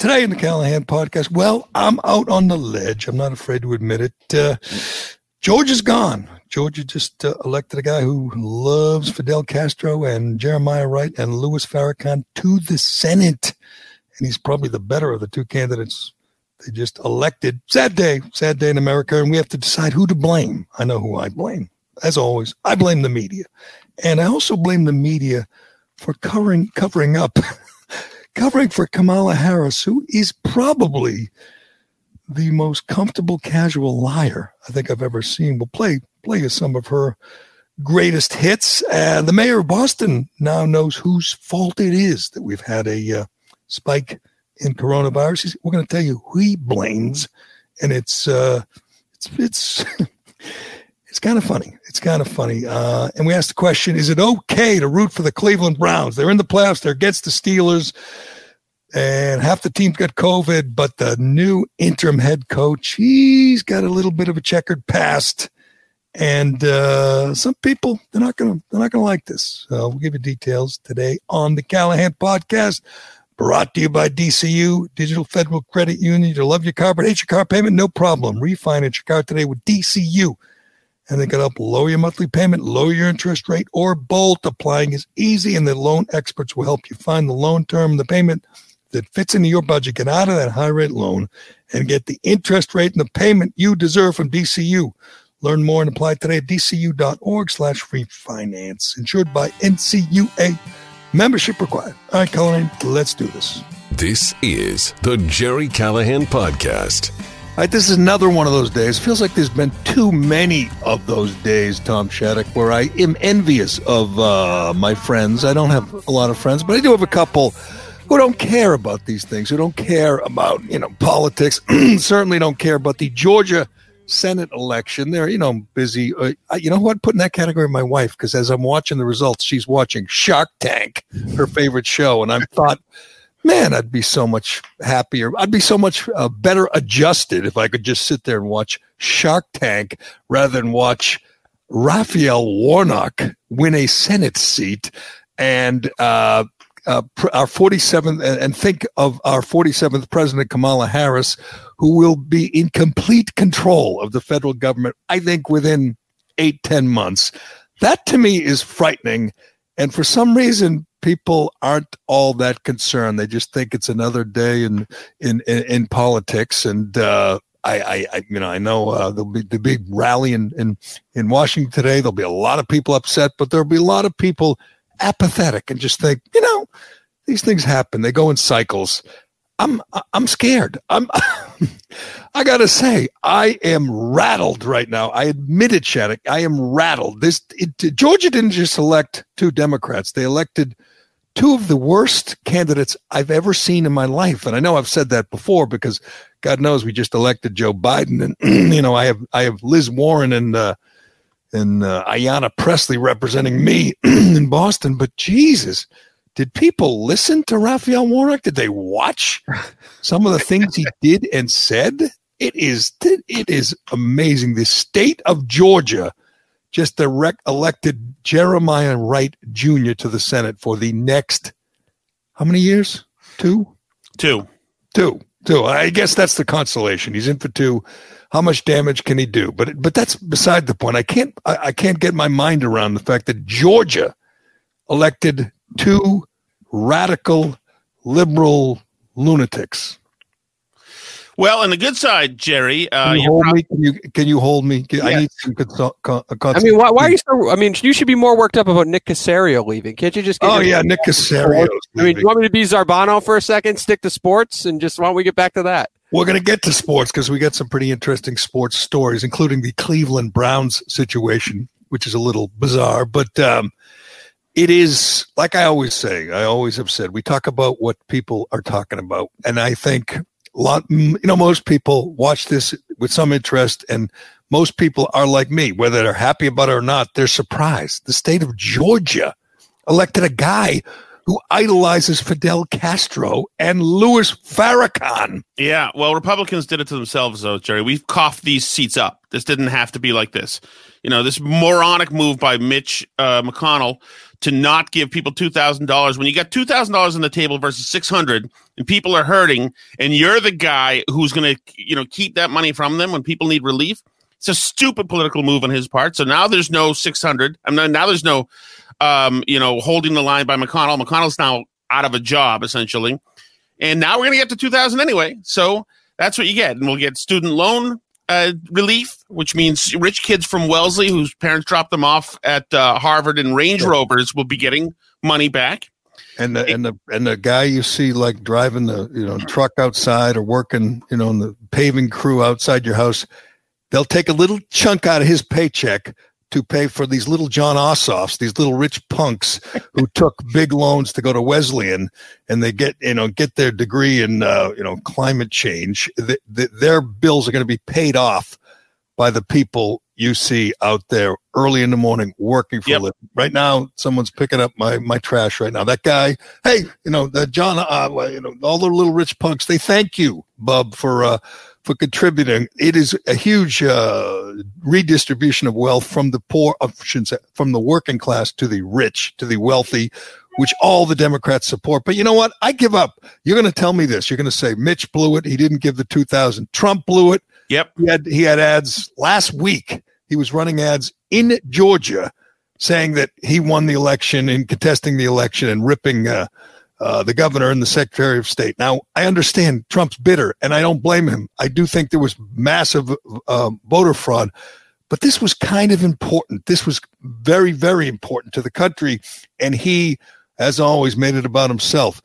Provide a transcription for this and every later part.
Today in the Callahan podcast, well, I'm out on the ledge. I'm not afraid to admit it. Uh, Georgia's gone. Georgia just uh, elected a guy who loves Fidel Castro and Jeremiah Wright and Louis Farrakhan to the Senate. And he's probably the better of the two candidates they just elected. Sad day, sad day in America. And we have to decide who to blame. I know who I blame. As always, I blame the media. And I also blame the media for covering, covering up covering for Kamala Harris, who is probably the most comfortable casual liar I think I've ever seen. We'll play play some of her greatest hits. And the mayor of Boston now knows whose fault it is that we've had a uh, spike in coronavirus. We're going to tell you who he blames, and it's uh, it's it's it's kind of funny. It's kind of funny. Uh, and we asked the question: Is it okay to root for the Cleveland Browns? They're in the playoffs. They're against the Steelers, and half the team's got COVID. But the new interim head coach, he's got a little bit of a checkered past, and uh, some people they're not gonna they're not gonna like this. We'll give you details today on the Callahan podcast. Brought to you by DCU, Digital Federal Credit Union. You love your car, but hate your car payment? No problem. Refinance your car today with DCU and they can help lower your monthly payment, lower your interest rate, or both. Applying is easy, and the loan experts will help you find the loan term, and the payment that fits into your budget. Get out of that high rate loan and get the interest rate and the payment you deserve from DCU. Learn more and apply today at dcu.org slash refinance. Insured by NCUA. Membership required. All right, Callahan, let's do this. This is the Gerry Callahan Podcast. Right, this is another one of those days. Feels like there's been too many of those days, Tom Shattuck, where I am envious of uh, my friends. I don't have a lot of friends, but I do have a couple who don't care about these things, who don't care about you know politics. Certainly don't care about the Georgia Senate election. They're you know busy. Uh, you know what? Put in that category? My wife, because as I'm watching the results, she's watching Shark Tank, her favorite show, and I thought man, I'd be so much happier. I'd be so much uh, better adjusted if I could just sit there and watch Shark Tank rather than watch Raphael Warnock win a Senate seat and uh, uh, our 47th, and think of our 47th president, Kamala Harris, who will be in complete control of the federal government, I think, within eight, 10 months. That to me is frightening. And for some reason, people aren't all that concerned. They just think it's another day in in in, in politics. And uh, I, I, I, you know, I know uh, there'll be the big rally in, in in Washington today. There'll be a lot of people upset, but there'll be a lot of people apathetic and just think, you know, these things happen. They go in cycles. I'm I'm scared. I'm I gotta say I am rattled right now. I admit it, Shattuck. I am rattled. This it, Georgia didn't just elect two Democrats; they elected two of the worst candidates I've ever seen in my life. And I know I've said that before because God knows we just elected Joe Biden, and you know I have I have Liz Warren and uh, and uh, Ayanna Pressley representing me in Boston. But Jesus, did people listen to Raphael Warnock? Did they watch some of the things he did and said? It is it is amazing. The state of Georgia just direct elected Jeremiah Wright Jr. to the Senate for the next how many years? Two? Two. Two. Two. I guess that's the consolation. He's in for two. How much damage can he do? But but that's beside the point. I can't I, I can't get my mind around the fact that Georgia elected two radical liberal lunatics well, on the good side, Gerry, uh, can you hold me? Can you can you hold me? Yes. I need some consult. I mean, why, why, are you so? I mean, you should be more worked up about Nick Caserio leaving. Can't you just? Get. Oh yeah, Nick Caserio. I mean, you want me to be Zarbano for a second? Stick to sports and just why don't we get back to that? We're going to get to sports because we got some pretty interesting sports stories, including the Cleveland Browns situation, which is a little bizarre, but. Um, it is like I always say, I always have said, we talk about what people are talking about. And I think lot, you know, most people watch this with some interest, and most people are like me, whether they're happy about it or not, they're surprised. The state of Georgia elected a guy who idolizes Fidel Castro and Louis Farrakhan. Yeah, well, Republicans did it to themselves, though, Gerry. We've coughed these seats up. This didn't have to be like this. You know, this moronic move by Mitch uh, McConnell to not give people $2,000 when you got $2,000 on the table versus 600 and people are hurting and you're the guy who's going to, you know, keep that money from them when people need relief. It's a stupid political move on his part. So now there's no 600. I mean, now there's no, um, you know, holding the line by McConnell. McConnell's now out of a job essentially. And now we're going to get to 2000 anyway. So that's what you get. And we'll get student loan uh, relief, which means rich kids from Wellesley whose parents dropped them off at uh, Harvard and Range Rovers will be getting money back. And the, and the and the guy you see like driving the you know truck outside or working you know in the paving crew outside your house, they'll take a little chunk out of his paycheck to pay for these little Jon Ossoffs, these little rich punks who took big loans to go to Wesleyan, and they get you know get their degree in uh, you know climate change. The, the, their bills are going to be paid off by the people you see out there early in the morning working for yep. a living. Right now, someone's picking up my my trash right now. That guy, hey, you know, the Jon, uh, you know, all the little rich punks. They thank you, Bub, for. Uh, for contributing. It is a huge uh, redistribution of wealth from the poor, from the working class to the rich, to the wealthy, which all the Democrats support. But you know what? I give up. You're going to tell me this. You're going to say Mitch blew it. He didn't give the 2000. Trump blew it. Yep. He had he had ads last week. He was running ads in Georgia saying that he won the election and contesting the election and ripping uh, uh, the governor and the secretary of state. Now, I understand Trump's bitter, and I don't blame him. I do think there was massive uh, voter fraud, but this was kind of important. This was very, very important to the country, and he, as always, made it about himself.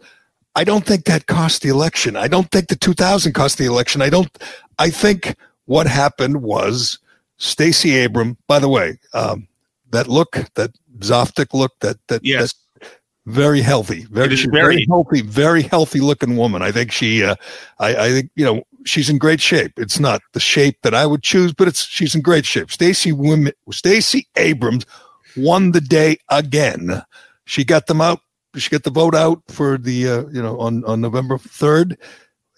I don't think that cost the election. I don't think the 2000 cost the election. I don't. I think what happened was Stacey Abram. By the way, um, that look, that Zaftig look, that that yes. That, very healthy, very, very, healthy, very healthy looking woman. I think she, uh, I, I think you know she's in great shape. It's not the shape that I would choose, but it's she's in great shape. Stacey women, Stacey Abrams won the day again. She got them out. She got the vote out for the uh, you know on on November third,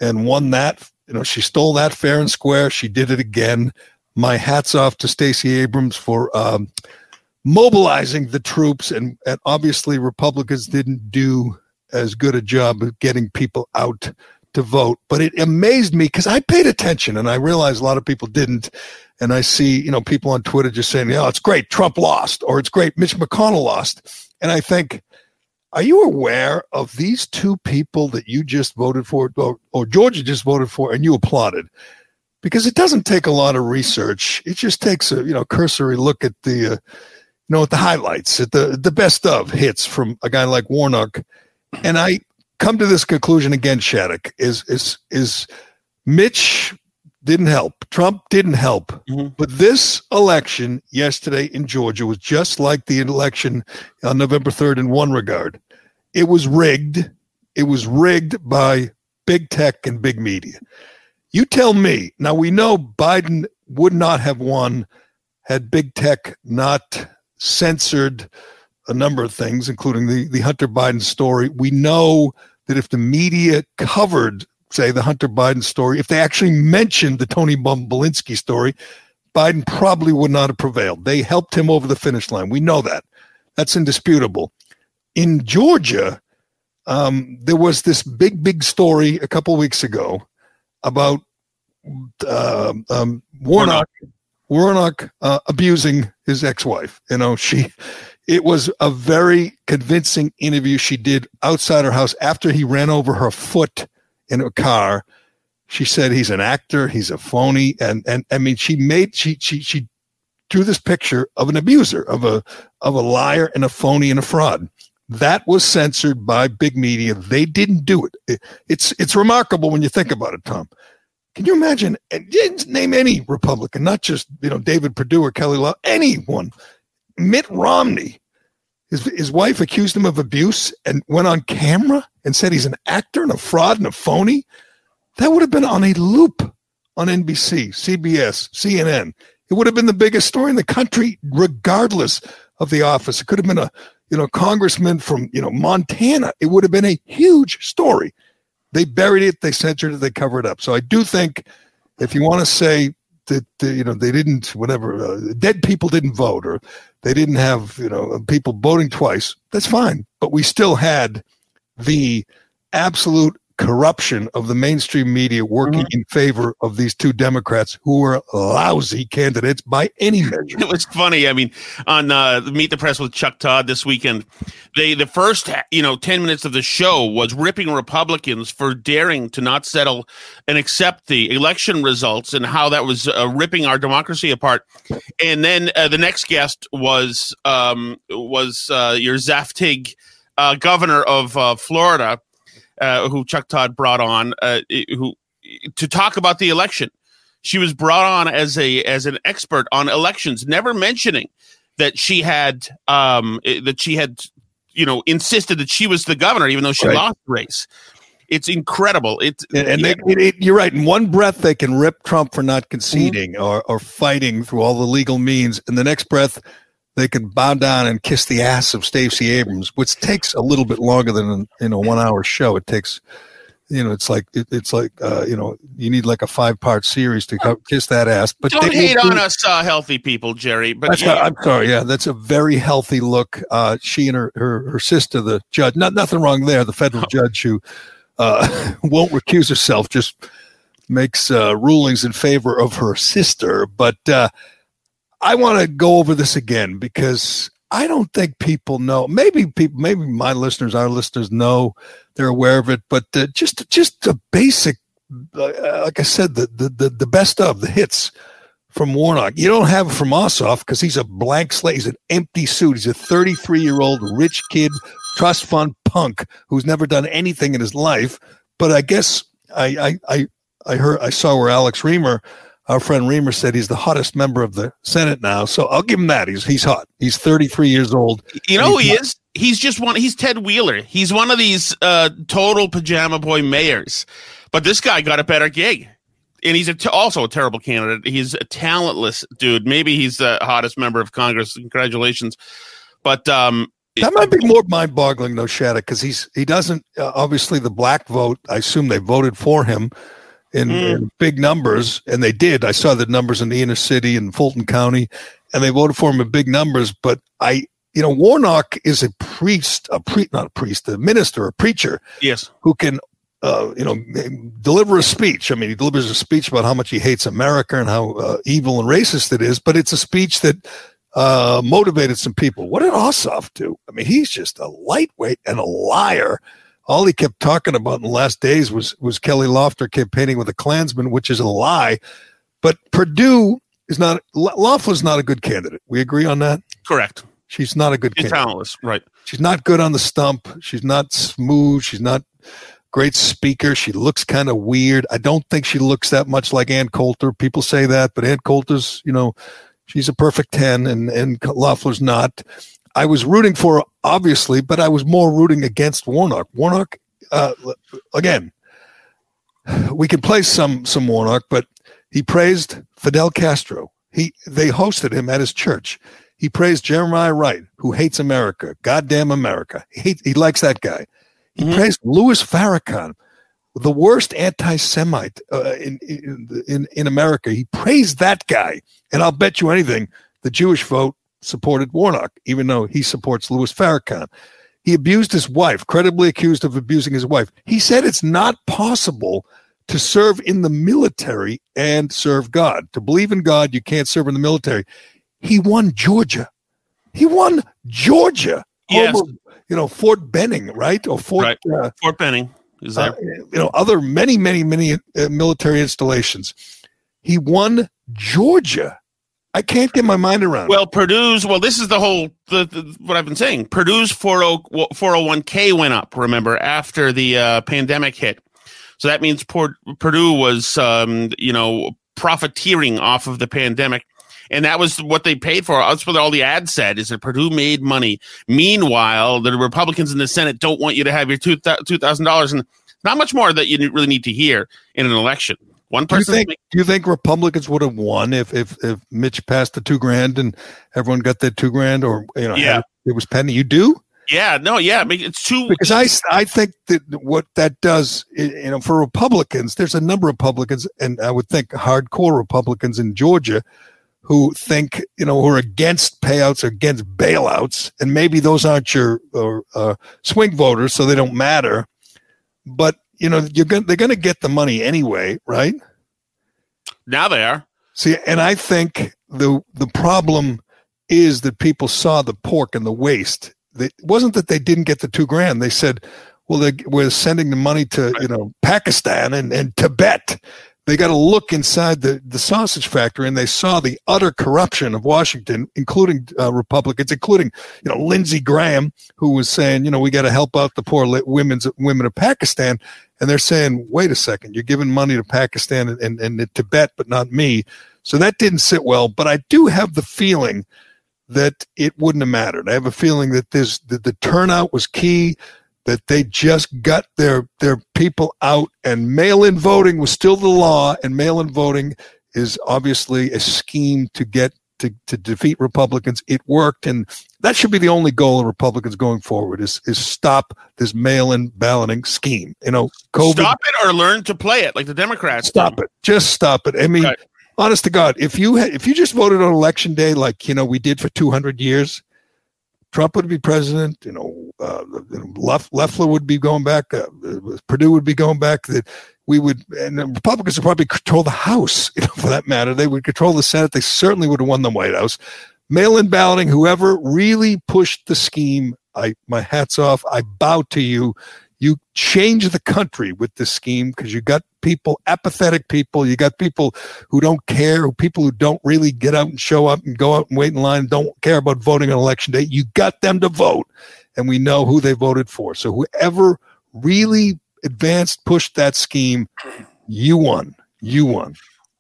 and won that. You know she stole that fair and square. She did it again. My hats off to Stacey Abrams for. Um, mobilizing the troops, and, and obviously Republicans didn't do as good a job of getting people out to vote. But it amazed me because I paid attention and I realized a lot of people didn't. And I see, you know, people on Twitter just saying, "Oh, it's great, Trump lost," or "It's great, Mitch McConnell lost." And I think, are you aware of these two people that you just voted for, or, or Georgia just voted for, and you applauded? Because it doesn't take a lot of research; it just takes a you know cursory look at the. Uh, you know, at the highlights, at the the best of hits from a guy like Warnock, and I come to this conclusion again. Shattuck is is is Mitch didn't help. Trump didn't help. Mm-hmm. But this election yesterday in Georgia was just like the election on November 3rd in one regard. It was rigged. It was rigged by big tech and big media. You tell me. Now we know Biden would not have won had big tech not censored a number of things, including the, the Hunter Biden story. We know that if the media covered, say, the Hunter Biden story, if they actually mentioned the Tony Bobulinski story, Biden probably would not have prevailed. They helped him over the finish line. We know that. That's indisputable. In Georgia, um, there was this big, big story a couple weeks ago about uh, um, Warnock, Warnock uh, abusing his ex-wife. You know, she. It was a very convincing interview she did outside her house after he ran over her foot in a car. She said he's an actor, he's a phony, and and I mean she made she she she drew this picture of an abuser, of a of a liar and a phony and a fraud. That was censored by big media. They didn't do it. it it's it's remarkable when you think about it, Tom. Can you imagine? And name any Republican, not just you know David Perdue or Kelly Law, anyone. Mitt Romney, his his wife accused him of abuse and went on camera and said he's an actor and a fraud and a phony. That would have been on a loop on NBC, CBS, CNN. It would have been the biggest story in the country, regardless of the office. It could have been a you know congressman from you know Montana. It would have been a huge story. They buried it, they censored it, they covered it up. So I do think if you want to say that you know they didn't whatever uh, dead people didn't vote or they didn't have you know people voting twice, that's fine. But we still had the absolute corruption of the mainstream media working mm-hmm. in favor of these two Democrats who were lousy candidates by any measure. It was funny. I mean, on uh, Meet the Press with Chuck Todd this weekend, they the first you know ten minutes of the show was ripping Republicans for daring to not settle and accept the election results and how that was uh, ripping our democracy apart. And then uh, the next guest was um, was uh, your Zaftig. Uh, governor of uh, Florida, uh, who Chuck Todd brought on, uh, who to talk about the election. She was brought on as a as an expert on elections, never mentioning that she had um, that she had you know insisted that she was the governor, even though she right. lost the race. It's incredible. It's and, they, it, it, you're right. In one breath, they can rip Trump for not conceding mm-hmm. or, or fighting through all the legal means. In the next breath, they could bow down and kiss the ass of Stacey Abrams, which takes a little bit longer than you know one hour show. It takes, you know, it's like it, it's like uh, you know you need like a five part series to co- kiss that ass. But don't hate on us uh, healthy people, Gerry. But yeah. I'm sorry, yeah, that's a very healthy look. Uh, she and her, her her sister, the judge, not nothing wrong there. The federal oh. judge who uh, won't recuse herself, just makes uh, rulings in favor of her sister, but. Uh, I want to go over this again because I don't think people know. Maybe people, maybe my listeners, our listeners know, they're aware of it. But uh, just just the basic, uh, like I said, the, the the the best of the hits from Warnock. You don't have from Ossoff because he's a blank slate. He's an empty suit. He's a 33 year old rich kid, trust fund punk who's never done anything in his life. But I guess I I I, I heard I saw where Alex Reimer our friend Reimer said he's the hottest member of the Senate now. So I'll give him that. He's he's hot. He's 33 years old. You know who he hot. is? He's just one. He's Ted Wheeler. He's one of these uh, total pajama boy mayors. But this guy got a better gig. And he's a t- also a terrible candidate. He's a talentless dude. Maybe he's the hottest member of Congress. Congratulations. But um, that might be more mind-boggling, though, Shattuck, because he's he doesn't uh, obviously the black vote. I assume they voted for him in, mm. in, big numbers, and they did. I saw the numbers in the inner city in Fulton County, and they voted for him in big numbers. But I, you know, Warnock is a priest, a priest, not a priest, a minister, a preacher. Yes, who can. Uh, you know, deliver a speech. I mean, he delivers a speech about how much he hates America and how uh, evil and racist it is. But it's a speech that uh, motivated some people. What did Ossoff do? I mean, he's just a lightweight and a liar all he kept talking about in the last days was was Kelly Loeffler campaigning with a Klansman, which is a lie. But Perdue is not Loeffler's not a good candidate. We agree on that. Correct. She's not a good She's candidate. talentless, right? She's not good on the stump. She's not smooth. She's not great speaker. She looks kind of weird. I don't think she looks that much like Ann Coulter. People say that, but Ann Coulter's, you know, she's a perfect 10 and, and Loeffler's not. I was rooting for obviously, but I was more rooting against Warnock. Warnock, uh, again, we can play some some Warnock, but he praised Fidel Castro. He they hosted him at his church. He praised Jeremiah Wright, who hates America. Goddamn America. He, he likes that guy. He Mhm. praised Louis Farrakhan, the worst anti-Semite uh, in, in in in America. He praised that guy, and I'll bet you anything, the Jewish vote supported Warnock, even though he supports Louis Farrakhan. He abused his wife, credibly accused of abusing his wife. He said it's not possible to serve in the military and serve God. To believe in God, you can't serve in the military. He won Georgia. He won Georgia. Yes. Over, you know, Fort Benning, right? Or Fort, Right. uh, Fort Benning is there. uh, you know, other many, many, many uh, military installations. He won Georgia. I can't get my mind around. Well, Perdue's, well, this is the whole, the, the, what I've been saying. Perdue's 40 401k went up, remember, after the uh, pandemic hit. So that means Port, Perdue was, um, you know, profiteering off of the pandemic. And that was what they paid for. That's what all the ads said is that Perdue made money. Meanwhile, the Republicans in the Senate don't want you to have your two thousand dollars, and not much more that you really need to hear in an election. One do you person, think do you think Republicans would have won if if if Mitch passed the two grand and everyone got their two grand or you know Yeah. it was pending? You do yeah, no, yeah, I mean, it's too because I I think that what that does you know for Republicans there's a number of Republicans and I would think hardcore Republicans in Georgia who think you know who are against payouts or against bailouts and maybe those aren't your uh, uh, swing voters so they don't matter but you know you're going they're going to get the money anyway right now they are. See, and I think the the problem is that people saw the pork and the waste. It wasn't that they didn't get the two grand. They said, "Well, they, we're sending the money to you know Pakistan and, and Tibet." They got to look inside the, the sausage factory, and they saw the utter corruption of Washington, including uh, Republicans, including you know Lindsey Graham, who was saying, you know, we got to help out the poor women's women of Pakistan, and they're saying, wait a second, you're giving money to Pakistan and, and, and Tibet, but not me. So that didn't sit well. But I do have the feeling that it wouldn't have mattered. I have a feeling that this that the turnout was key, that they just got their their people out, and mail-in voting was still the law, and mail-in voting is obviously a scheme to get to, to defeat Republicans. It worked, and that should be the only goal of Republicans going forward is is stop this mail-in balloting scheme. You know, COVID Stop it or learn to play it like the Democrats. stop do. it just stop it i mean Right. honest to god if you had, if you just voted on election day like you know we did for 200 years trump would be president you know uh, Lef- loeffler would be going back uh, perdue would be going back that we would and the republicans would probably control the house you know for that matter. They would control the senate. They certainly would have won the white house. Mail-in balloting whoever really pushed the scheme i my hats off. I bow to you. You change the country with this scheme because you got people apathetic people. You got people who don't care people who don't really get out and show up and go out and wait in line don't care about voting on election day. You got them to vote and we know who they voted for so whoever really advanced pushed that scheme you won you won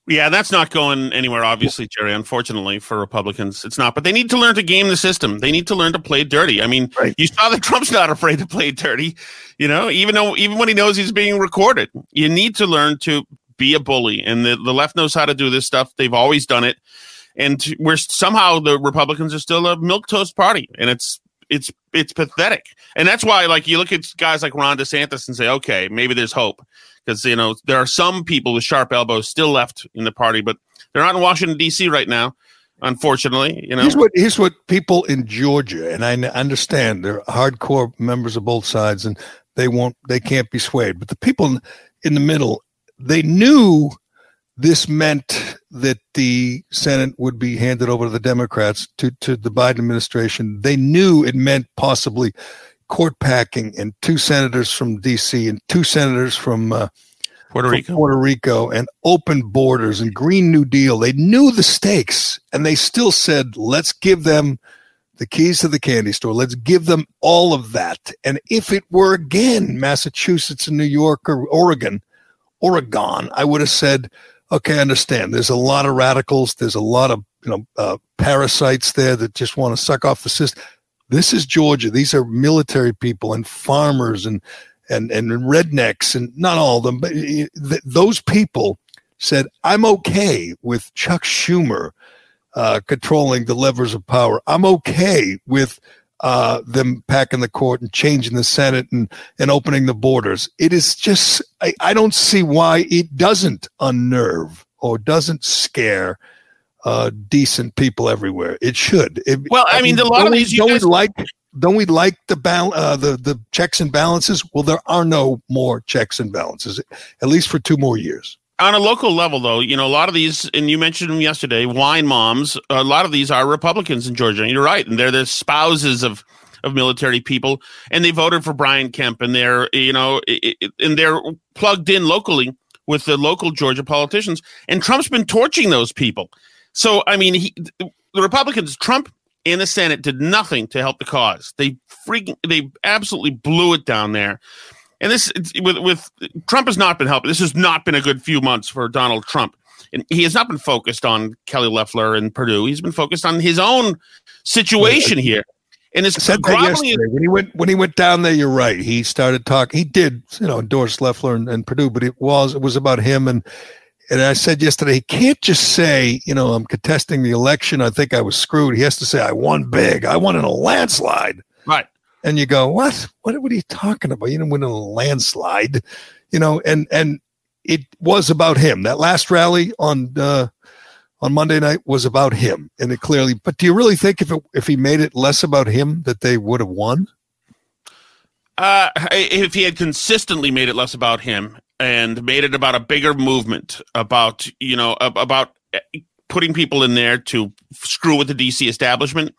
Yeah, that's not going anywhere, obviously, Gerry, unfortunately for Republicans. It's not. But they need to learn to game the system. They need to learn to play dirty. I mean, Right. you saw that Trump's not afraid to play dirty, you know, even though even when he knows he's being recorded. You need to learn to be a bully. And the, the left knows how to do this stuff. They've always done it. And we're somehow the Republicans are still a milk toast party. And it's it's it's pathetic. And that's why like you look at guys like Ron DeSantis and say, okay, maybe there's hope because you know there are some people with sharp elbows still left in the party, but they're not in Washington D.C. right now, unfortunately. You know, Here's what here's what people in Georgia, and I understand they're hardcore members of both sides, and they won't they can't be swayed. But the people in, in the middle, they knew this meant that the Senate would be handed over to the Democrats to to the Biden administration. They knew it meant possibly court packing and two senators from D.C. and two senators from. Uh, Puerto Rico. Puerto Rico and open borders and Green New Deal. They knew the stakes and they still said, let's give them the keys to the candy store. Let's give them all of that. And if it were again Massachusetts and New York or Oregon, Oregon, I would have said, okay, I understand. There's a lot of radicals. There's a lot of, you know, uh, parasites there that just want to suck off the system. This is Georgia. These are military people and farmers and and and rednecks and not all of them, but th- those people said, "I'm okay with Chuck Schumer uh, controlling the levers of power. I'm okay with uh, them packing the court and changing the Senate and, and opening the borders. It is just, I, I don't see why it doesn't unnerve or doesn't scare uh, decent people everywhere. It should. It, well, I mean, a lot of these, don't guys- we like don't we like the bal- uh, the the checks and balances? Well, there are no more checks and balances, at least for two more years on a local level, though, you know, a lot of these, and you mentioned them yesterday, wine moms. A lot of these are Republicans in Georgia. And you're right, and they're the spouses of of military people, and they voted for Brian Kemp, and they're you know, and they're plugged in locally with the local Georgia politicians. And Trump's been torching those people. So I mean, he, the Republicans, Trump and the Senate did nothing to help the cause. They freaking, they absolutely blew it down there. And this with with Trump has not been helping. This has not been a good few months for Donald Trump. And he has not been focused on Kelly Loeffler and Perdue. He's been focused on his own situation here. And it's said that yesterday. when he went when he went down there. You're right. He started talking. He did, you know, endorse Loeffler and, and Perdue, but it was it was about him. And and I said yesterday, he can't just say, you know, I'm contesting the election. I think I was screwed. He has to say, I won big. I won in a landslide. And you go, what? What? What are you talking about? You didn't win a landslide, you know. And and it was about him. That last rally on uh, on Monday night was about him, and it clearly. But do you really think if it, if he made it less about him that they would have won? Uh, if he had consistently made it less about him and made it about a bigger movement, about you know about eh, putting people in there to screw with the DC establishment,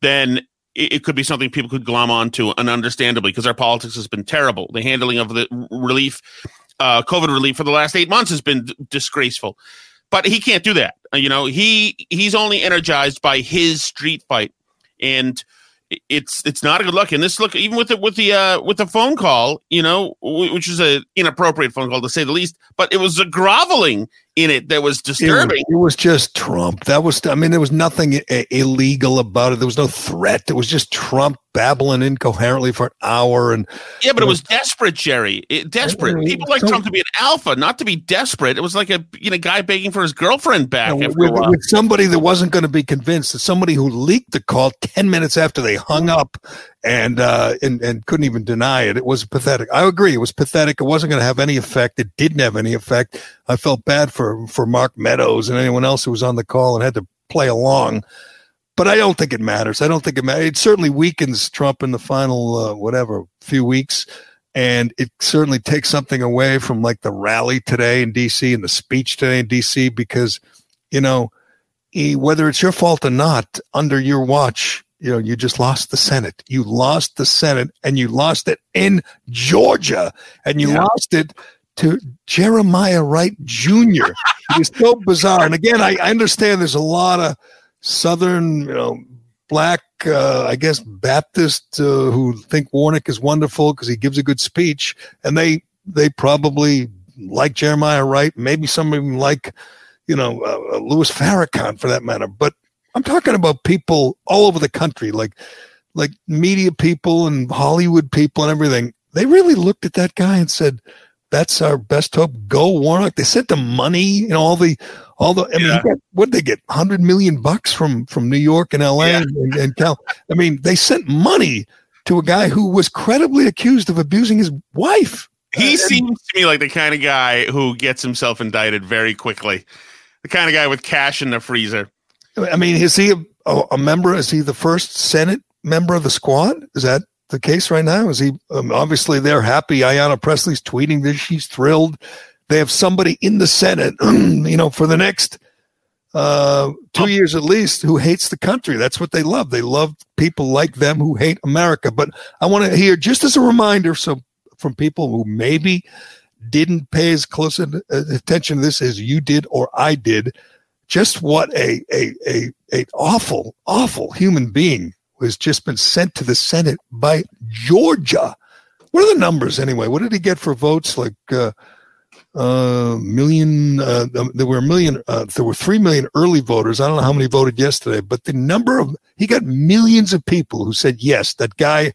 then it, it could be something people could glom onto, and understandably, because our politics has been terrible. The handling of the relief, uh, COVID relief for the last eight months has been d- disgraceful. But he can't do that. You know, he he's only energized by his street fight, and it's it's not a good look. And this look, even with the with the uh, with the phone call, you know, which is an inappropriate phone call to say the least, but it was a groveling in it that was disturbing. It was, it was just Trump. That was, I mean, there was nothing I- illegal about it. There was no threat. It was just Trump babbling incoherently for an hour. And yeah, but it was desperate, Gerry. It, desperate. People like so, Trump to be an alpha, not to be desperate. It was like a you know guy begging for his girlfriend back. You know, with, with, somebody that wasn't going to be convinced. That Somebody who leaked the call ten minutes after they hung up and uh, and and couldn't even deny it. It was pathetic. I agree. It was pathetic. It wasn't going to have any effect. It didn't have any effect. I felt bad for for Mark Meadows and anyone else who was on the call and had to play along. But I don't think it matters. I don't think it matters. It certainly weakens Trump in the final uh, whatever few weeks, and it certainly takes something away from like the rally today in D.C. and the speech today in D.C. because you know. He, whether it's your fault or not, under your watch, you know, you just lost the Senate. You lost the Senate and you lost it in Georgia and you yeah. lost it to Jeremiah Wright Jr. it is so bizarre. And again, I, I, understand there's a lot of Southern, you know, black, uh, I guess, Baptists uh, who think Warnock is wonderful because he gives a good speech. And they, they probably like Jeremiah Wright. Maybe some of them like, you know, uh, Louis Farrakhan for that matter. But I'm talking about people all over the country, like like media people and Hollywood people and everything. They really looked at that guy and said, "That's our best hope. Go Warnock." They sent him money, and all the all the. I mean, got, what did they get? Hundred million bucks from from New York and L.A. Yeah. and, and Cal. I mean, they sent money to a guy who was credibly accused of abusing his wife. He uh, seems to me like the kind of guy who gets himself indicted very quickly. The kind of guy with cash in the freezer. I mean, is he a, a, member? Is he the first Senate member of the squad? Is that the case right now? Is he um, obviously they're happy? Ayanna Pressley's tweeting that she's thrilled. They have somebody in the Senate, you know, for the next uh, two years at least, who hates the country. That's what they love. They love people like them who hate America. But I want to hear just as a reminder, so from people who maybe didn't pay as close attention to this as you did or I did just what a, a, a, a awful, awful human being who has just been sent to the Senate by Georgia. What are the numbers anyway? What did he get for votes? Like uh, uh, million. Uh, there were a million. Uh, there were three million early voters. I don't know how many voted yesterday, but the number of he got millions of people who said yes. That guy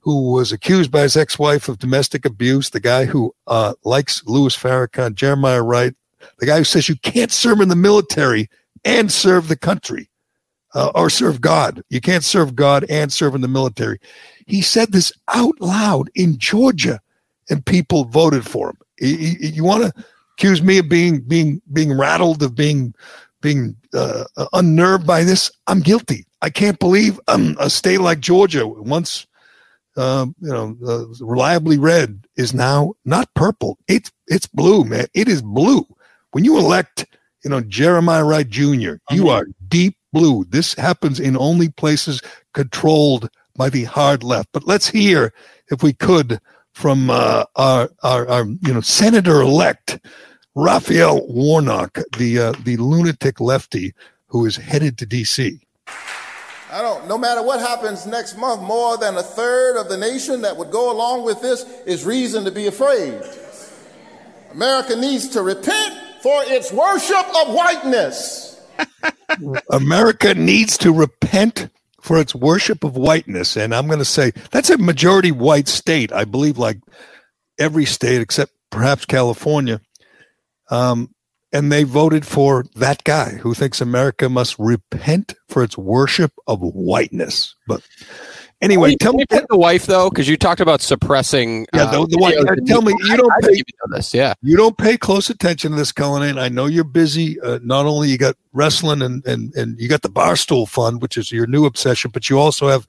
who was accused by his ex-wife of domestic abuse, the guy who uh, likes Louis Farrakhan, Jeremiah Wright, the guy who says you can't serve in the military and serve the country uh, or serve God. You can't serve God and serve in the military. He said this out loud in Georgia, and people voted for him. You, you, you want to accuse me of being being being rattled, of being being uh, unnerved by this? I'm guilty. I can't believe um, a state like Georgia, once uh, you know uh, reliably red, is now not purple. It's it's blue, man. It is blue. When you elect, you know Jeremiah Wright Jr., you are deep blue. This happens in only places controlled by the hard left. But let's hear, if we could, from uh, our, our, our you know senator elect Raphael Warnock, the uh, the lunatic lefty who is headed to D.C. I don't. No matter what happens next month, more than a third of the nation that would go along with this is reason to be afraid. America needs to repent for its worship of whiteness. America needs to repent for its worship of whiteness. And I'm going to say that's a majority white state. I believe like every state except perhaps California. Um, and they voted for that guy who thinks America must repent for its worship of whiteness. But anyway, Can tell me. you pick the wife though, because you talked about suppressing. Yeah, the- the wife. videos Uh, and tell me, you don't pay- this. Yeah, You don't pay close attention to this, Cullinane. I know you're busy. Uh, not only you got wrestling and, and, and you got the Barstool Fund, which is your new obsession, but you also have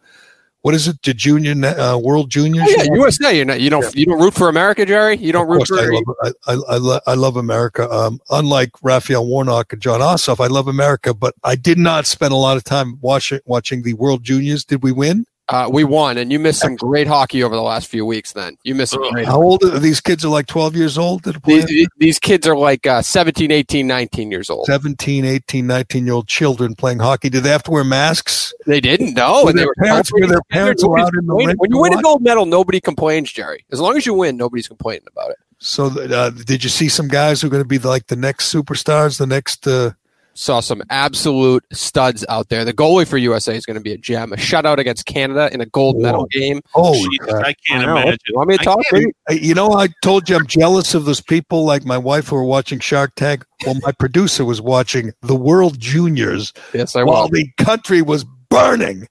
what is it? The Junior uh, World Juniors. Oh, yeah, USA. You're not, you don't you don't root for America, Gerry. You don't root for. I love, I, I, I love America. Um, unlike Raphael Warnock and Jon Ossoff, I love America, but I did not spend a lot of time watching watching the World Juniors. Did we win? Uh, we won, and you missed some great hockey over the last few weeks. Then you missed some great. How old are these kids? Are like 12 years old? These, these kids are like uh, 17, 18, 19 years old. 17, 18, 19 year old children playing hockey. Did they have to wear masks? They didn't know, Were and they their were parents- were their parents allowed in the complaining. When you win a gold medal, nobody complains, Gerry. As long as you win, nobody's complaining about it. So, uh, did you see some guys who are going to be like the next superstars, the next? Uh, Saw some absolute studs out there. The goalie for USA is going to be a gem. A shutout against Canada in a gold medal Whoa. game. holy Jesus. I can't I imagine. You want me to talk? can't- You know, I told you I'm jealous of those people like my wife who are watching Shark Tank. Well, my producer was watching the World Juniors Yes, I while will. the country was burning.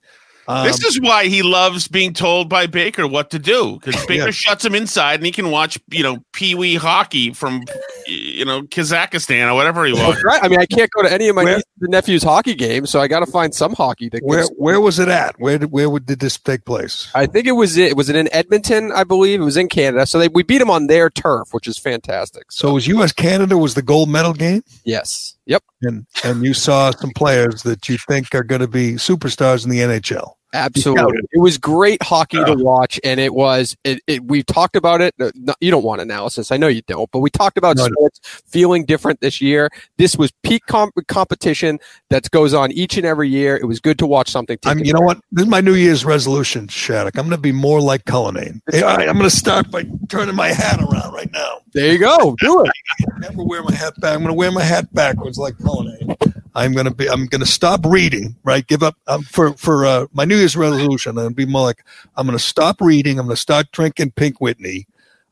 Um, This is why he loves being told by Baker what to do because Baker Yeah. shuts him inside and he can watch, you know, Pee Wee hockey from, you know, Kazakhstan or whatever he wants. Right. I mean, I can't go to any of my Where- nieces and nephews' hockey games, so I got to find some hockey to. where where was it at? Where did, where did this take place? I think it was it. Was it in Edmonton? I believe it was in Canada. So they, we beat them on their turf, which is fantastic. So it was U.S. Canada was the gold medal game, yes, yep, and and you saw some players that you think are going to be superstars in the NHL. Absolutely. It was great hockey to watch, and it was. It, it we talked about it. uh, no- You don't want analysis, I know you don't, but we talked about No, I sports feeling different this year. This was peak comp- competition that goes on each and every year. It was good to watch something. I'm, you know what? This is my New Year's resolution, Shattuck. I'm going to be more like Cullinane. Right, I'm going to start by turning my hat around right now. There you go. Do it. I never wear my hat back. I'm going to wear my hat backwards like Cullinane. I'm to be. I'm to stop reading. Right. Give up um, for for uh, my New Year's resolution. I'm to be more like I'm to stop reading. I'm to start drinking Pink Whitney.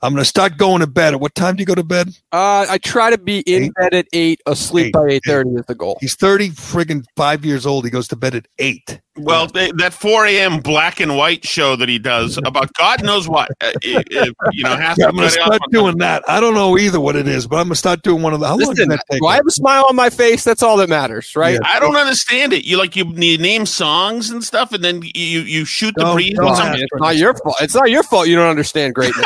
I'm going to start going to bed. At what time do you go to bed? Uh, I try to be in Eight. bed at eight, asleep Eight. by eight thirty is the goal. He's 30 friggin' five years old. He goes to bed at eight. Well, th- that 4 a.m. black and white show that he does about God knows what, uh, it- it, you know, has Yeah, to I'm going to start doing that. I don't know either what it is, but I'm going to start doing one of the. How Listen, does that take? do I have a smile on my face? That's all that matters, right? Yeah. I don't understand it. You like you, you name songs and stuff, and then you you shoot the Don't- breeze. don't with ask somebody. It's not your fault. It's not your fault. You don't understand greatness.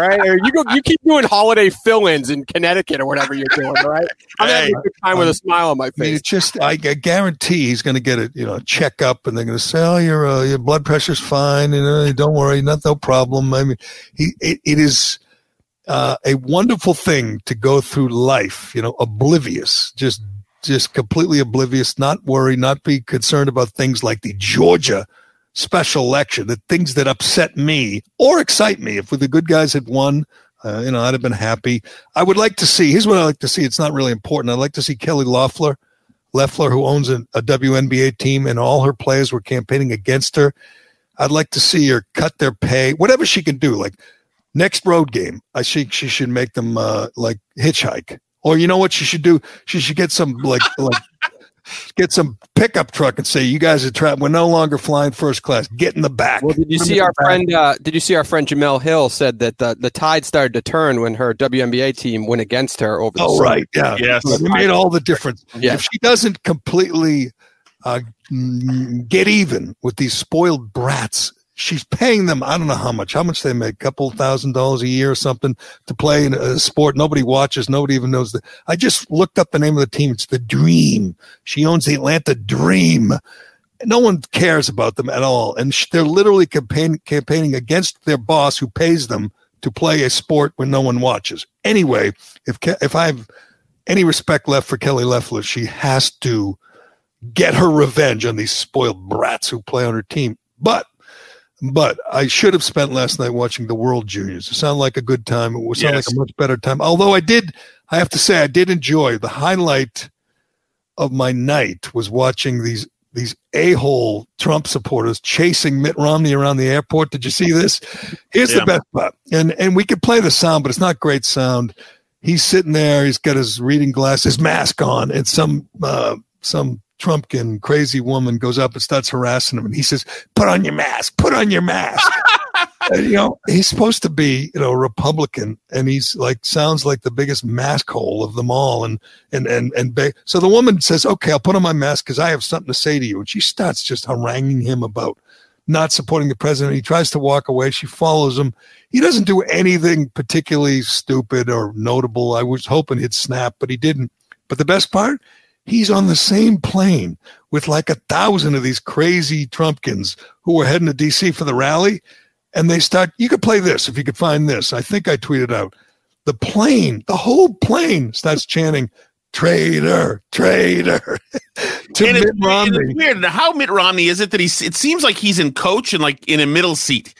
Right, or you go. You keep doing holiday fill-ins in Connecticut or whatever you're doing. All right, I'm Hey. having a good time with a smile on my I face. it's just I, I guarantee he's going to get a you know check up, and they're going to say, "Oh, your uh, your blood pressure's fine, and uh, don't worry, not no problem." I mean, he it, it is uh, a wonderful thing to go through life, you know, oblivious, just just completely oblivious, not worry, not be concerned about things like the Georgia special election, the things that upset me or excite me. If the good guys had won, uh, you know, I'd have been happy. I would like to see. Here's what I like to see. It's not really important. I'd like to see Kelly Loeffler, Leffler, who owns a, a WNBA team, and all her players were campaigning against her. I'd like to see her cut their pay, whatever she can do. Like next road game, I think she should make them uh, like hitchhike, or you know what she should do? She should get some like like get some pickup truck and say, "You guys are trapped. We're no longer flying first class. Get in the back." Well, did you see our friend? Uh, did you see our friend Jemele Hill said that the, the tide started to turn when her WNBA team went against her over the Oh, summer. right. Yeah. Yes. It made all the difference. Yeah. If she doesn't completely uh, get even with these spoiled brats, she's paying them, I don't know how much, how much they make, a couple thousand dollars a year or something to play in a sport nobody watches, nobody even knows. The, I just looked up the name of the team. It's the Dream. She owns the Atlanta Dream. No one cares about them at all. And they're literally campaign, campaigning against their boss who pays them to play a sport when no one watches. Anyway, if if I have any respect left for Kelly Loeffler, she has to get her revenge on these spoiled brats who play on her team. But but I should have spent last night watching the World Juniors. It sounded like a good time. It would sound Yes. like a much better time. Although I did, I have to say, I did enjoy the highlight of my night was watching these these a-hole Trump supporters chasing Mitt Romney around the airport. Did you see this? Here's Yeah. the best part. And and we could play the sound, but it's not great sound. He's sitting there, he's got his reading glasses, mask on, and some uh some Trumpkin crazy woman goes up and starts harassing him and he says, Put on your mask, put on your mask. And, you know, he's supposed to be, you know, a Republican, and he's like sounds like the biggest mask hole of them all. And and and and ba- so the woman says, "Okay, I'll put on my mask because I have something to say to you." And she starts just haranguing him about not supporting the president. He tries to walk away. She follows him. He doesn't do anything particularly stupid or notable. I was hoping he'd snap, but he didn't. But the best part, he's on the same plane with like a thousand of these crazy Trumpkins who were heading to DC for the rally. And they start, you could play this if you could find this. I think I tweeted out the plane, the whole plane starts chanting, traitor, traitor to and Mitt it's, and Romney. it's weird. How Mitt Romney is it that he's? It seems like he's in coach and like in a middle seat.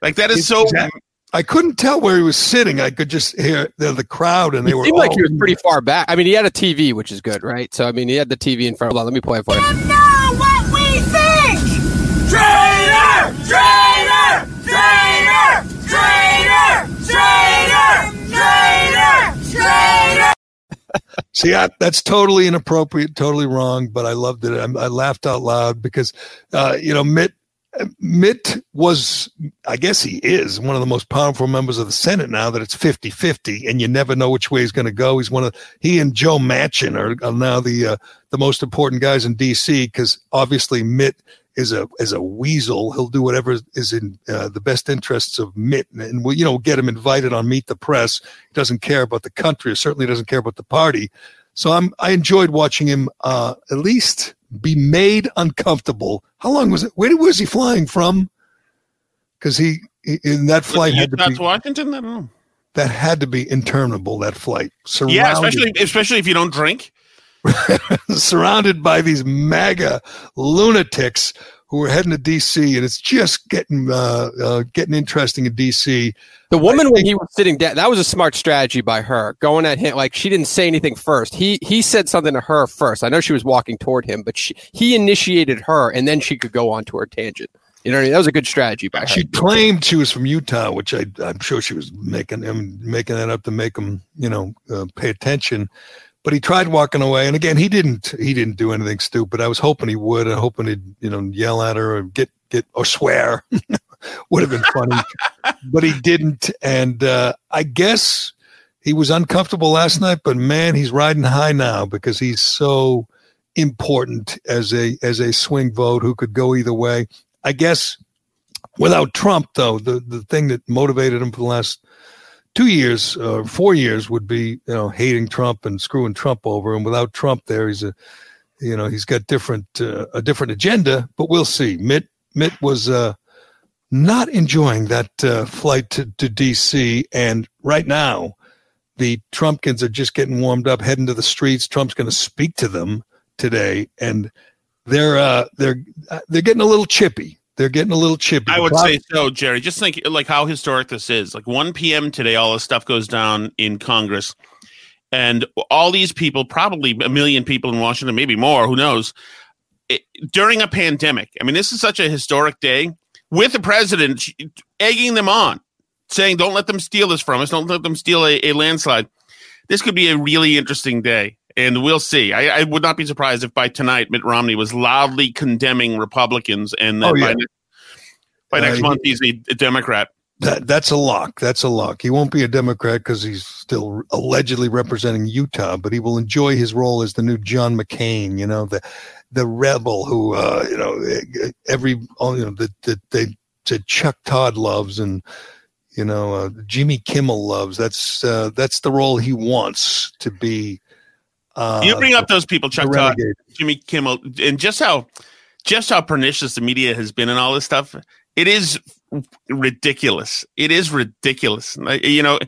Like that is so. Exactly. I couldn't tell where he was sitting. I could just hear the, the crowd, and they It were seemed like he was pretty far back. I mean, he had a TV, which is good, right? So I mean, he had the TV in front. Hold on, let me play it for you. know what we think! Traitor! Traitor! Traitor! Traitor! Traitor! Traitor! Traitor! See, I, that's totally inappropriate, totally wrong, but I loved it. I, I laughed out loud because, uh, you know, Mitt, Mitt was, I guess he is one of the most powerful members of the Senate now that it's 50 50 and you never know which way he's going to go. He's one of, he and Joe Manchin are, are now the, uh, the most important guys in DC because obviously Mitt is a, is a weasel. He'll do whatever is in uh, the best interests of Mitt and, we, you know, get him invited on Meet the Press. He doesn't care about the country certainly doesn't care about the party. So I'm I enjoyed watching him uh, at least be made uncomfortable. How long was it? Where was he flying from? Because he, in that flight had to be to Washington. I don't know. that had to be interminable. That flight, surrounded, Yeah, especially especially if you don't drink. surrounded by these MAGA lunatics who were heading to DC, and it's just getting uh, uh, getting interesting in DC. The woman when he was sitting down, that was a smart strategy by her, going at him like she didn't say anything first. He he said something to her first. I know she was walking toward him, but she, he initiated her, and then she could go on to her tangent. You know, what I mean? that was a good strategy by her. She claimed she was from Utah, which I, I'm sure she was making making that up to make him, you know, uh, pay attention. But he tried walking away, and again, he didn't. He didn't do anything stupid. I was hoping he would. I hoping he'd, you know, yell at her or get get or swear. would have been funny, but he didn't. And uh, I guess he was uncomfortable last night. But man, he's riding high now because he's so important as a as a swing vote who could go either way. I guess without Trump, though, the, the thing that motivated him for the last two years, uh, four years, would be you know hating Trump and screwing Trump over. And without Trump, there he's a you know he's got different uh, a different agenda. But we'll see. Mitt Mitt was uh, not enjoying that uh, flight to, to D.C. and right now. The Trumpkins are just getting warmed up, heading to the streets. Trump's going to speak to them today, and they're uh, they're uh, they're getting a little chippy. They're getting a little chippy. I would say so, Gerry. Just think like how historic this is. Like 1 p.m. today, all this stuff goes down in Congress, and all these people, probably a million people in Washington, maybe more, who knows, it, during a pandemic. I mean, this is such a historic day with the president egging them on, saying, "Don't let them steal this from us. Don't let them steal a, a landslide." This could be a really interesting day. And we'll see. I, I would not be surprised if by tonight Mitt Romney was loudly condemning Republicans, and then Oh, yeah. by, by Uh, next he- month he's a, a Democrat. That that's a lock. That's a lock. He won't be a Democrat because he's still allegedly representing Utah, but he will enjoy his role as the new John McCain. You know, the the rebel who uh, you know every all you know that that they said Chuck Todd loves and you know uh, Jimmy Kimmel loves. That's uh, that's the role he wants to be. Uh, you bring up those people, Chuck Todd. Jimmy Kimmel, and just how just how pernicious the media has been and all this stuff. It is ridiculous. It is ridiculous. You know,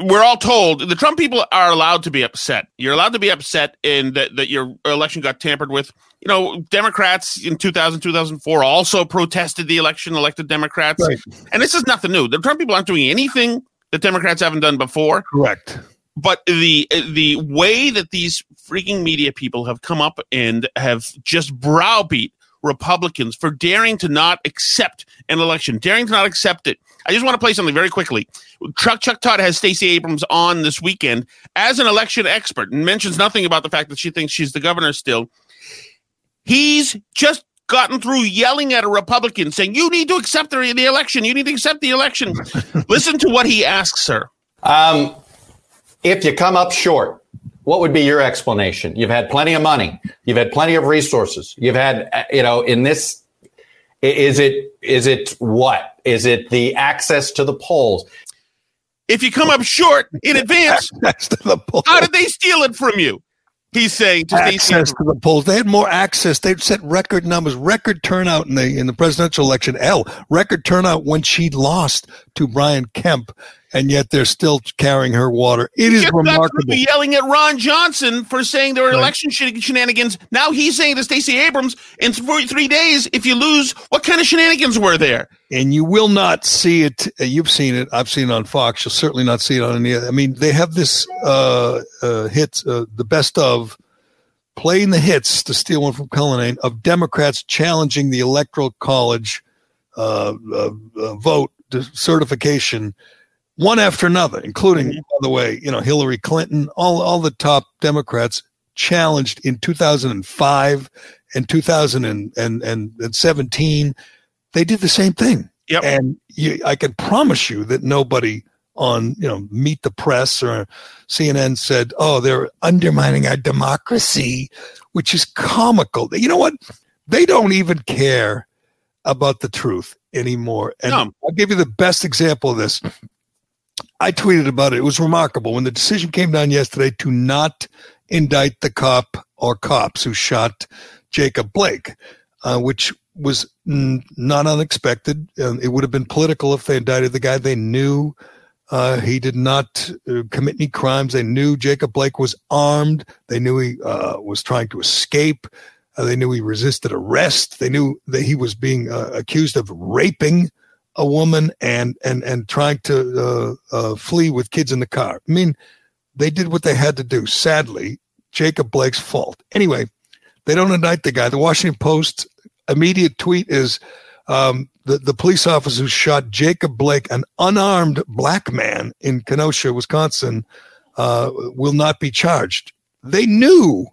we're all told the Trump people are allowed to be upset. You're allowed to be upset in that, that your election got tampered with. You know, Democrats in 2000, 2004 also protested the election, elected Democrats. Right. And this is nothing new. The Trump people aren't doing anything that Democrats haven't done before Correct. But the the way that these freaking media people have come up and have just browbeat Republicans for daring to not accept an election, daring to not accept it. I just want to play something very quickly. Chuck Chuck Todd has Stacey Abrams on this weekend as an election expert and mentions nothing about the fact that she thinks she's the governor still. He's just gotten through yelling at a Republican saying, You need to accept the, the election. You need to accept the election. Listen to what he asks her. Um, if you come up short, what would be your explanation? You've had plenty of money. You've had plenty of resources. You've had, uh, you know, in this, is it, is it what? Is it the access to the polls? If you come up short in advance, Access to the polls. How did they steal it from you? He's saying to access to the polls. They had more access. They'd set record numbers, record turnout in the in the presidential election. L record turnout when she lost to Brian Kemp, and yet they're still carrying her water. It is remarkable. yelling at Ron Johnson for saying there were Right. election shen- shenanigans. Now he's saying to Stacey Abrams, in th- three days, if you lose, what kind of shenanigans were there? and you will not see it. Uh, you've seen it. I've seen it on Fox. You'll certainly not see it on any. other. I mean, they have this uh, uh, hits, uh, the best of playing the hits to steal one from Cullinane of Democrats challenging the Electoral College uh, uh, uh, vote certification, one after another, including, mm-hmm. by the way, you know Hillary Clinton. All all the top Democrats challenged in 2005 and 2017 they did the same thing. Yep. And you, I can promise you that nobody on, you know, Meet the Press or CNN said, "Oh, they're undermining our democracy," which is comical. You know what? They don't even care about the truth anymore. And No. I'll give you the best example of this. I tweeted about it. It was remarkable when the decision came down yesterday to not indict the cop or cops who shot Jacob Blake, uh, which was n- not unexpected. Um, it would have been political if they indicted the guy. They knew uh, he did not uh, commit any crimes. They knew Jacob Blake was armed. They knew he uh, was trying to escape. Uh, they knew he resisted arrest. They knew that he was being uh, accused of raping a woman and and and trying to uh, uh, flee with kids in the car. I mean, they did what they had to do. Sadly, Jacob Blake's fault. Anyway, they don't indict the guy. The Washington Post immediate tweet is um, the the police officer who shot Jacob Blake, an unarmed black man in Kenosha, Wisconsin, uh, will not be charged. They knew.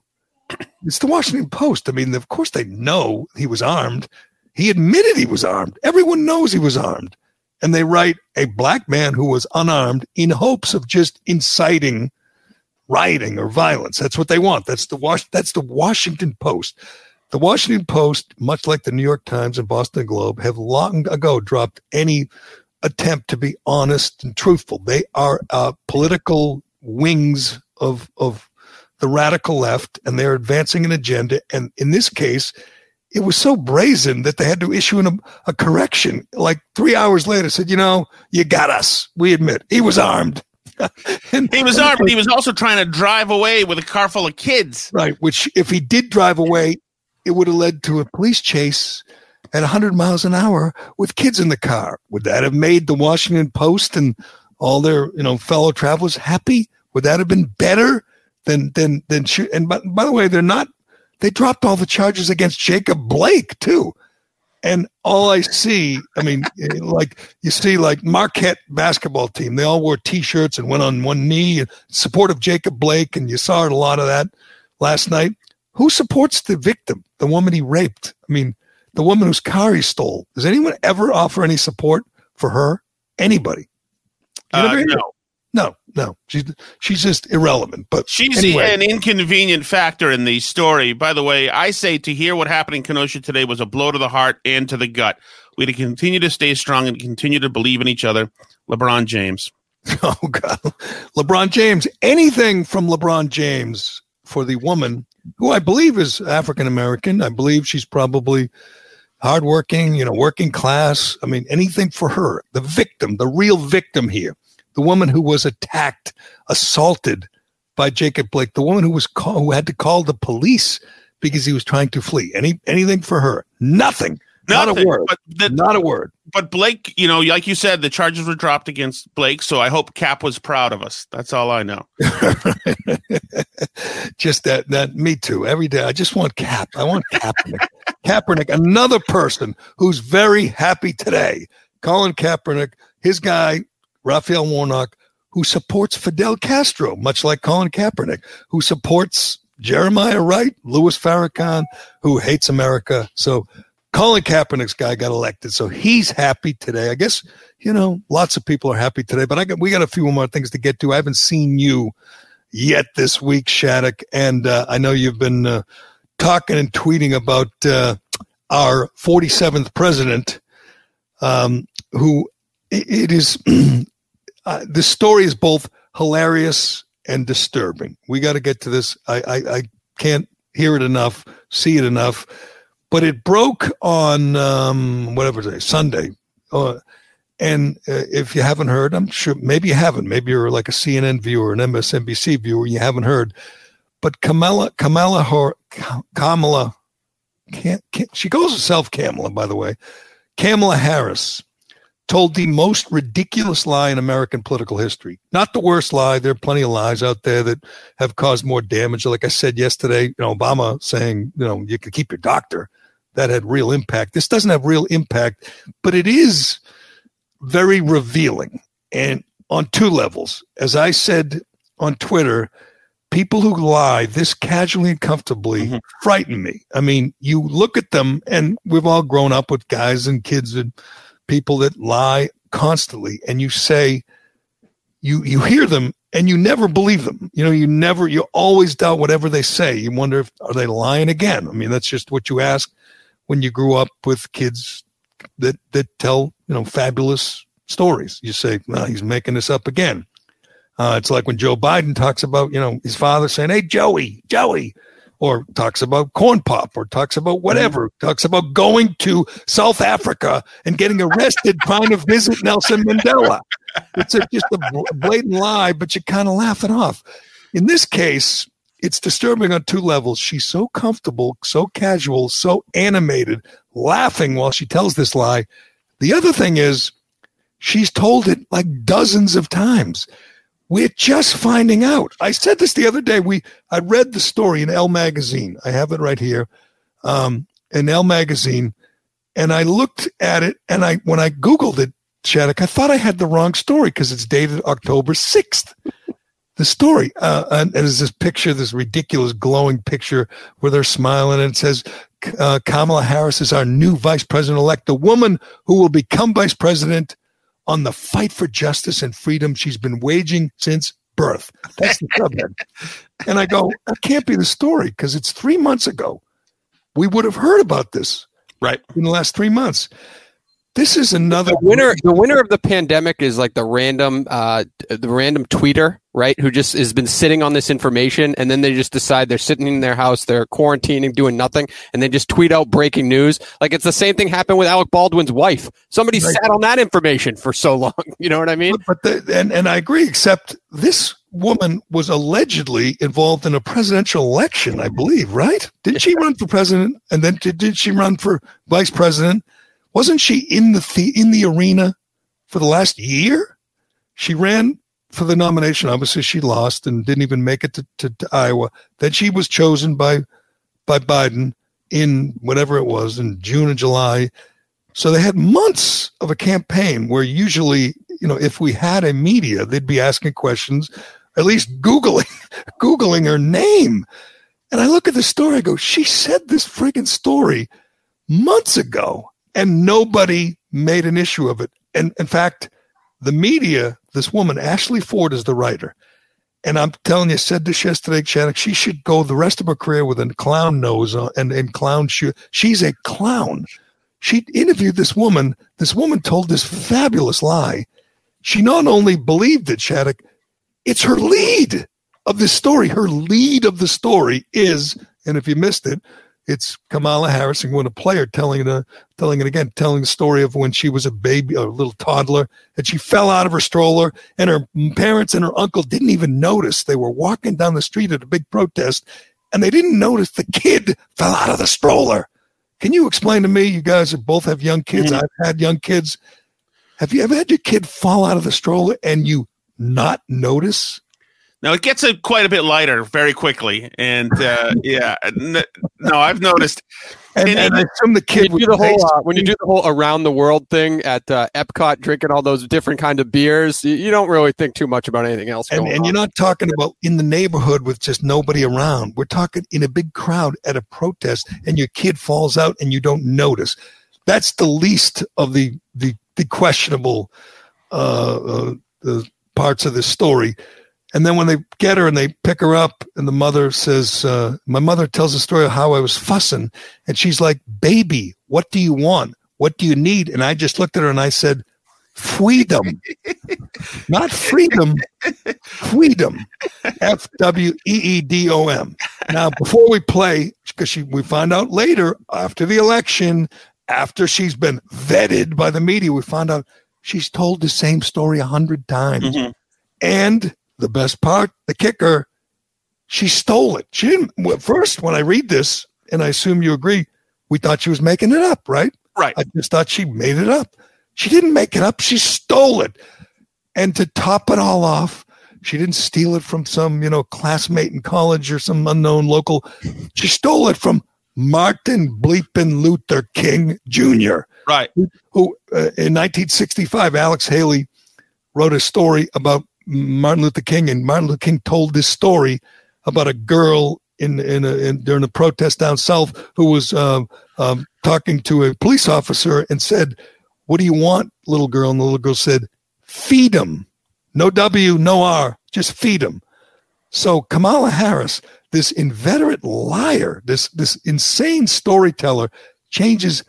It's the Washington Post. I mean, of course they know he was armed. He admitted he was armed. Everyone knows he was armed. And they write a black man who was unarmed in hopes of just inciting rioting or violence. That's what they want. That's the Wash that's the Washington Post. The Washington Post, much like the New York Times and Boston Globe, have long ago dropped any attempt to be honest and truthful. They are uh, political wings of of the radical left, and they're advancing an agenda. And in this case, it was so brazen that they had to issue an, a correction. Like three hours later, said, "You know, you got us. We admit he was armed." And- He was armed, but he was also trying to drive away with a car full of kids. Right. Which, if he did drive away, it would have led to a police chase at 100 miles an hour with kids in the car. Would that have made the Washington Post and all their, you know, fellow travelers happy? Would that have been better than than than shoot? And by, by the way, they're not. They dropped all the charges against Jacob Blake too. And all I see, I mean, eh, like you see, like Marquette basketball team, they all wore T-shirts and went on one knee in support of Jacob Blake, and you saw a lot of that last night. Who supports the victim, the woman he raped? I mean, the woman whose car he stole. Does anyone ever offer any support for her? Anybody? You Uh, never hear it? no. No, no. She's she's just irrelevant. But She's anyway, an inconvenient factor in the story. By the way, I say to hear what happened in Kenosha today was a blow to the heart and to the gut. We to continue to stay strong and continue to believe in each other. LeBron James. Oh God, LeBron James. Anything from LeBron James for the woman who I believe is African American. I believe she's probably hardworking, you know, working class. I mean, anything for her. The victim, the real victim here, the woman who was attacked, assaulted by Jacob Blake, the woman who was call, who had to call the police because he was trying to flee. Any anything for her? Nothing. Not a word. But, the, Not a word. but Blake, you know, like you said, the charges were dropped against Blake. So I hope Cap was proud of us. That's all I know. just that that me too every day i just want cap i want kaepernick kaepernick another person who's very happy today colin kaepernick his guy raphael warnock who supports fidel castro much like colin kaepernick who supports jeremiah wright louis farrakhan who hates america so colin kaepernick's guy got elected so he's happy today i guess you know lots of people are happy today but i got we got a few more things to get to i haven't seen you yet this week, Shattuck. And uh, I know you've been uh, talking and tweeting about uh, our 47th president, um, who it is, uh, the story is both hilarious and disturbing. We got to get to this. I, I, I can't hear it enough, see it enough. But it broke on um, whatever day, Sunday. Uh, and uh, if you haven't heard, I'm sure maybe you haven't. Maybe you're like a CNN viewer, an MSNBC viewer, you haven't heard. But Kamala, Kamala, Har- Kamala, can't, can't, she calls herself Kamala, by the way. Kamala Harris told the most ridiculous lie in American political history. Not the worst lie. There are plenty of lies out there that have caused more damage. Like I said yesterday, you know, Obama saying, you know, you could keep your doctor. That had real impact. This doesn't have real impact, but it is very revealing and on two levels. As I said on Twitter, people who lie this casually and comfortably Mhm. frighten me. I mean, you look at them, and we've all grown up with guys and kids and people that lie constantly, and you say, you you hear them and you never believe them. You know, you never you always doubt whatever they say. You wonder if are they lying again. I mean, that's just what you ask when you grew up with kids that that tell you know fabulous stories. You say, "Well, he's making this up again." Uh, it's like when Joe Biden talks about you know his father saying, "Hey, Joey, Joey," or talks about corn pop, or talks about whatever, mm. talks about going to South Africa and getting arrested trying to visit Nelson Mandela. It's a, just a blatant lie, but you kind of laugh it off. In this case, it's disturbing on two levels. She's so comfortable, so casual, so animated, laughing while she tells this lie. The other thing is, she's told it like dozens of times. We're just finding out. I said this the other day. We I read the story in Elle magazine. I have it right here, um, in Elle magazine, and I looked at it. And I when I googled it, Shattuck, I thought I had the wrong story because it's dated October sixth the story. Uh, and there's this picture, this ridiculous glowing picture where they're smiling, and it says uh, Kamala Harris is our new vice president elect, the woman who will become vice president on the fight for justice and freedom she's been waging since birth. That's the subhead. and I go, that can't be the story because it's three months ago. We would have heard about this Right. in the last three months. This is another the winner the winner of the pandemic is like the random uh the random tweeter right who just has been sitting on this information and then they just decide they're sitting in their house they're quarantining doing nothing and they just tweet out breaking news like it's the same thing happened with alec baldwin's wife somebody Right. sat on that information for so long you know what i mean But, but the, and and I agree. Except this woman was allegedly involved in a presidential election, I believe. Right? Didn't she run for president? And then did, did she run for vice president? Wasn't she in the, in the arena for the last year? She ran for the nomination. Obviously, she lost and didn't even make it to, to, to Iowa. Then she was chosen by by Biden in whatever it was in June and July. So they had months of a campaign where usually, you know, if we had a media, they'd be asking questions, at least Googling, Googling her name. And I look at the story, I go, she said this friggin' story months ago, and nobody made an issue of it. And in fact, the media, this woman, Ashley Ford, is the writer. And I'm telling you, said this yesterday, Shannon, she should go the rest of her career with a clown nose and, and clown shoe. She's a clown. She interviewed this woman. This woman told this fabulous lie. She not only believed it, Shattuck, it's her lead of this story. Her lead of the story is, and if you missed it, it's Kamala Harris and when a player telling it, uh, telling it again, telling the story of when she was a baby, a little toddler, and she fell out of her stroller, and her parents and her uncle didn't even notice. They were walking down the street at a big protest, and they didn't notice the kid fell out of the stroller. Can you explain to me? You guys both have young kids. Mhm. I've had young kids. Have you ever had your kid fall out of the stroller and you not notice? Now it gets a, quite a bit lighter very quickly, and uh, yeah, n- no, I've noticed. And, And and I even- assume the When kid you do the whole basically- uh, when you do the whole around the world thing at uh, Epcot, drinking all those different kind of beers, you, you don't really think too much about anything else. and, going and you're not talking about in the neighborhood with just nobody around. We're talking in a big crowd at a protest, and your kid falls out and you don't notice. That's the least of the the, the questionable uh, uh, the parts of this story. And then when they get her and they pick her up, and the mother says, uh, "My mother tells the story of how I was fussing," and she's like, "Baby, what do you want? What do you need?" And I just looked at her and I said, "Freedom." not freedom, freedom. F W E E D O M. Now, before we play, because we find out later after the election, after she's been vetted by the media, we find out she's told the same story a hundred times. Mhm. And the best part, the kicker, she stole it. She didn't. Well, first, when I read this, and I assume you agree, we thought she was making it up, right? Right. I just thought she made it up. She didn't make it up. She stole it. And to top it all off, she didn't steal it from some, you know, classmate in college or some unknown local. She stole it from Martin Bleepin Luther King Jr., Right. who uh, in 1965, Alex Haley wrote a story about Martin Luther King, and Martin Luther King told this story about a girl in in, a, in during a protest down south who was um, um, talking to a police officer and said, "What do you want, little girl?" And the little girl said, "Feed him, no W, no R, just feed him." So Kamala Harris, this inveterate liar, this this insane storyteller, changes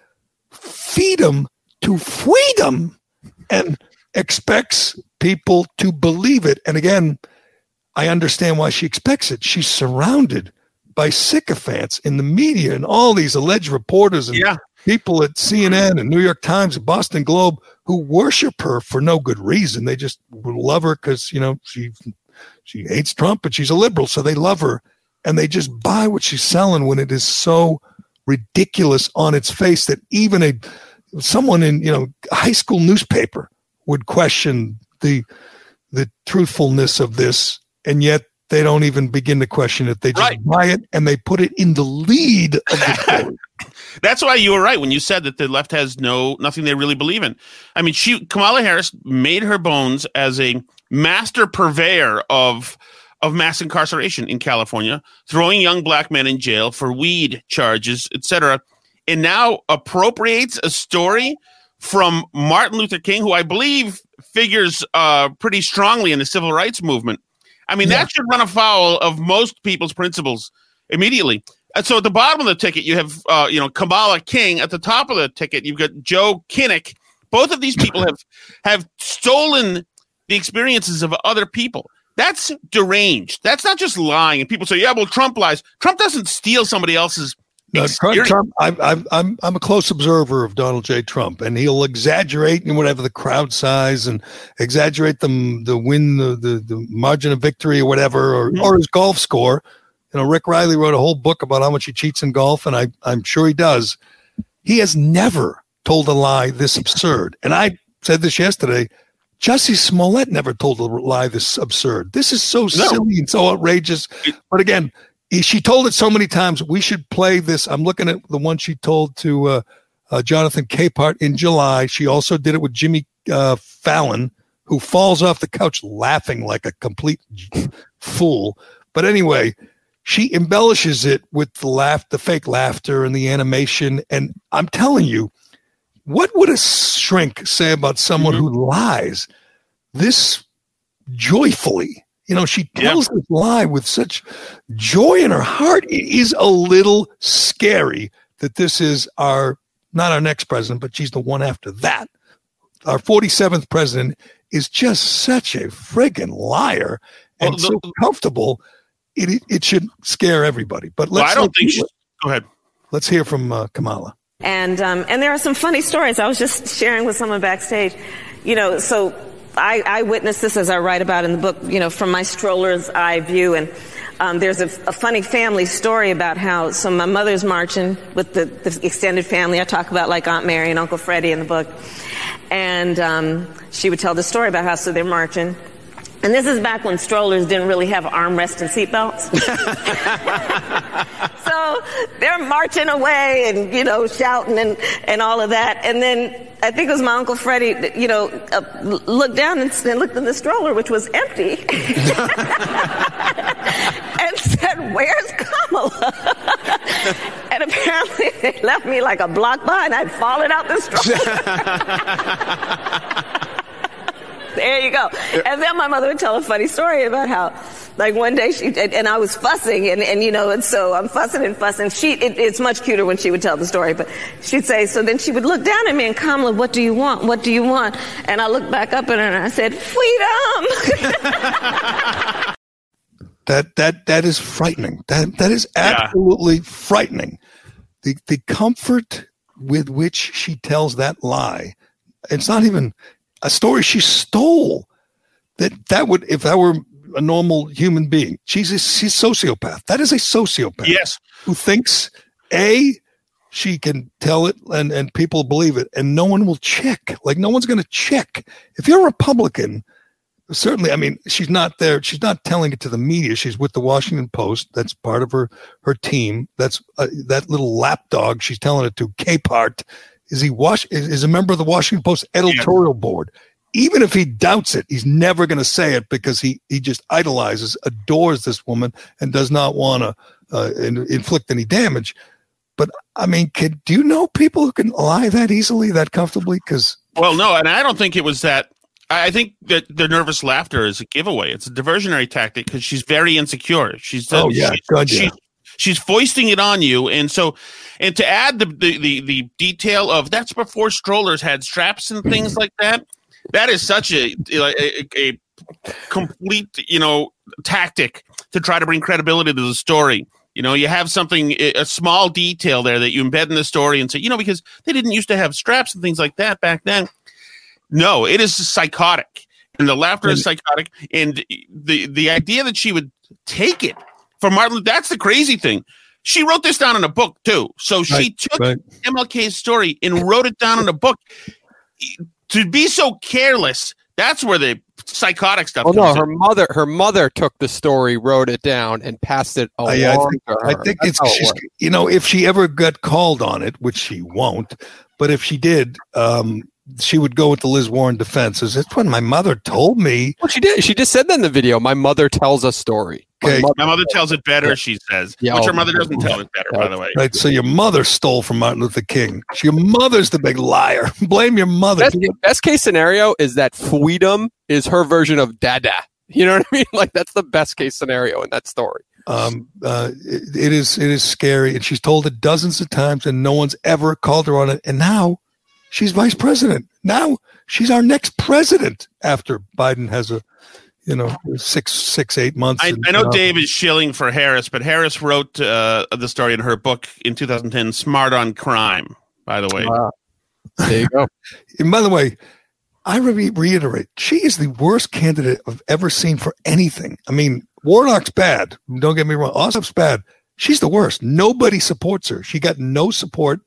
feed him to freedom and expects people to believe it. And again, I understand why she expects it. She's surrounded by sycophants in the media and all these alleged reporters and Yeah. people at CNN and New York Times and Boston Globe who worship her for no good reason. They just love her because you know she she hates Trump, but she's a liberal, so they love her, and they just buy what she's selling when it is so ridiculous on its face that even a someone in you know a high school newspaper would question the the truthfulness of this, and yet they don't even begin to question it. They just Right. buy it and they put it in the lead of the story. That's why you were right when you said that the left has no nothing they really believe in. I mean, she Kamala Harris made her bones as a master purveyor of of mass incarceration in California, throwing young black men in jail for weed charges, etc. And now appropriates a story from Martin Luther King, who I believe figures uh, pretty strongly in the civil rights movement. I mean, that should run afoul of most people's principles immediately. And so at the bottom of the ticket, you have uh, you know Kamala King. At the top of the ticket, you've got Joe Kinnock. Both of these people have have stolen the experiences of other people. That's deranged. That's not just lying. And people say, "Yeah, well, Trump lies." Trump doesn't steal somebody else's No, Trump. Trump I, I, I'm I'm a close observer of Donald J. Trump, and he'll exaggerate and whatever the crowd size and exaggerate the the win the the, the margin of victory or whatever or, Mhm. or his golf score. You know, Rick Reilly wrote a whole book about how much he cheats in golf, and I I'm sure he does. He has never told a lie this absurd, and I said this yesterday. Jussie Smollett never told a lie this absurd. This is so silly and so outrageous. But again, she told it so many times. We should play this. I'm looking at the one she told to uh, uh, Jonathan Capehart in July. She also did it with Jimmy uh, Fallon, who falls off the couch laughing like a complete fool. But anyway, she embellishes it with the laugh, the fake laughter, and the animation. And I'm telling you, what would a shrink say about someone who lies this joyfully? You know, she tells this lie with such joy in her heart. It is a little scary that this is our not our next president, but she's the one after that. Our 47th president is just such a friggin' liar and Well, so comfortable. It, it it should scare everybody. But let's I don't think she. Go ahead. let's hear from uh, Kamala. And um, and there are some funny stories. I was just sharing with someone backstage. You know, so I, I witnessed this as I write about in the book. You know, from my stroller's eye view, and um, there's a, a funny family story about how. So my mother's marching with the, the extended family. I talk about like Aunt Mary and Uncle Freddie in the book, and um, she would tell the story about how so they're marching. And this is back when strollers didn't really have armrests and seatbelts. so they're marching away and, you know, shouting and, and all of that. And then I think it was my Uncle Freddie, that, you know, uh, looked down and, and looked in the stroller, which was empty, and said, Where's Kamala? and apparently they left me like a block behind. I'd fallen out the stroller. There you go. And then my mother would tell a funny story about how, like one day she, and, and I was fussing and, and you know, and so I'm fussing and fussing. She, it, it's much cuter when she would tell the story, but she'd say, so then she would look down at me and Kamala, what do you want? What do you want? And I looked back up at her and I said, freedom. That that that is frightening. That that is absolutely frightening. The the comfort with which she tells that lie. It's not even a story she stole. That that would if that were a normal human being. She's a she's a sociopath. That is a sociopath. Yes. Who thinks a she can tell it and and people believe it and no one will check. Like no one's going to check. If you're a Republican, certainly i mean she's not there she's not telling it to the media she's with the washington post that's part of her her team that's uh, that little lapdog she's telling it to capehart is he wash is, is a member of the washington post editorial board even if he doubts it he's never going to say it because he he just idolizes adores this woman and does not want to uh, in, inflict any damage but i mean can, do you know people who can lie that easily that comfortably because Well, no, and I don't think it was that. I think that the nervous laughter is a giveaway. It's a diversionary tactic because she's very insecure. She's Oh, yeah. God, yeah. she's, she's foisting it on you, and so and to add the the the, the detail of that's before strollers had straps and things like that. That is such a a, a complete you know tactic to try to bring credibility to the story. You know, you have something, a small detail there that you embed in the story and say, you know, because they didn't used to have straps and things like that back then. No, it is psychotic, and the laughter is psychotic, and the the idea that she would take it from Martin. That's the crazy thing. She wrote this down in a book too. So she Right, took right. MLK's story and wrote it down in a book. To be so careless, that's where the psychotic stuff. Oh no, comes in. her mother her mother took the story, wrote it down, and passed it along I, I think, to her. I think it's it she's, you know if she ever got called on it, which she won't, but if she did, um, she would go with the Liz Warren defense. Is it's when my mother told me. Well, she did. She just said that in the video. My mother tells a story. My Okay. mother- My mother tells it better, she says. Yeah, which her oh, mother doesn't tell it better, by the way. Right, so your mother stole from Martin Luther King. Your mother's the big liar. Blame your mother. best, best case scenario is that freedom is her version of dada. You know what I mean? Like that's the best case scenario in that story. Um, uh, it, it is it is scary, and she's told it dozens of times, and no one's ever called her on it. And now she's vice president. Now she's our next president after Biden has a, you know, six six eight months. I, and, I know uh, Dave is shilling for Harris, but Harris wrote uh, the story in her book in 2010, Smart on Crime, by the way. There you go. And by the way, I re- reiterate, she is the worst candidate I've ever seen for anything. I mean, Warnock's bad. Don't get me wrong. Ossoff's bad. She's the worst. Nobody supports her. She got no support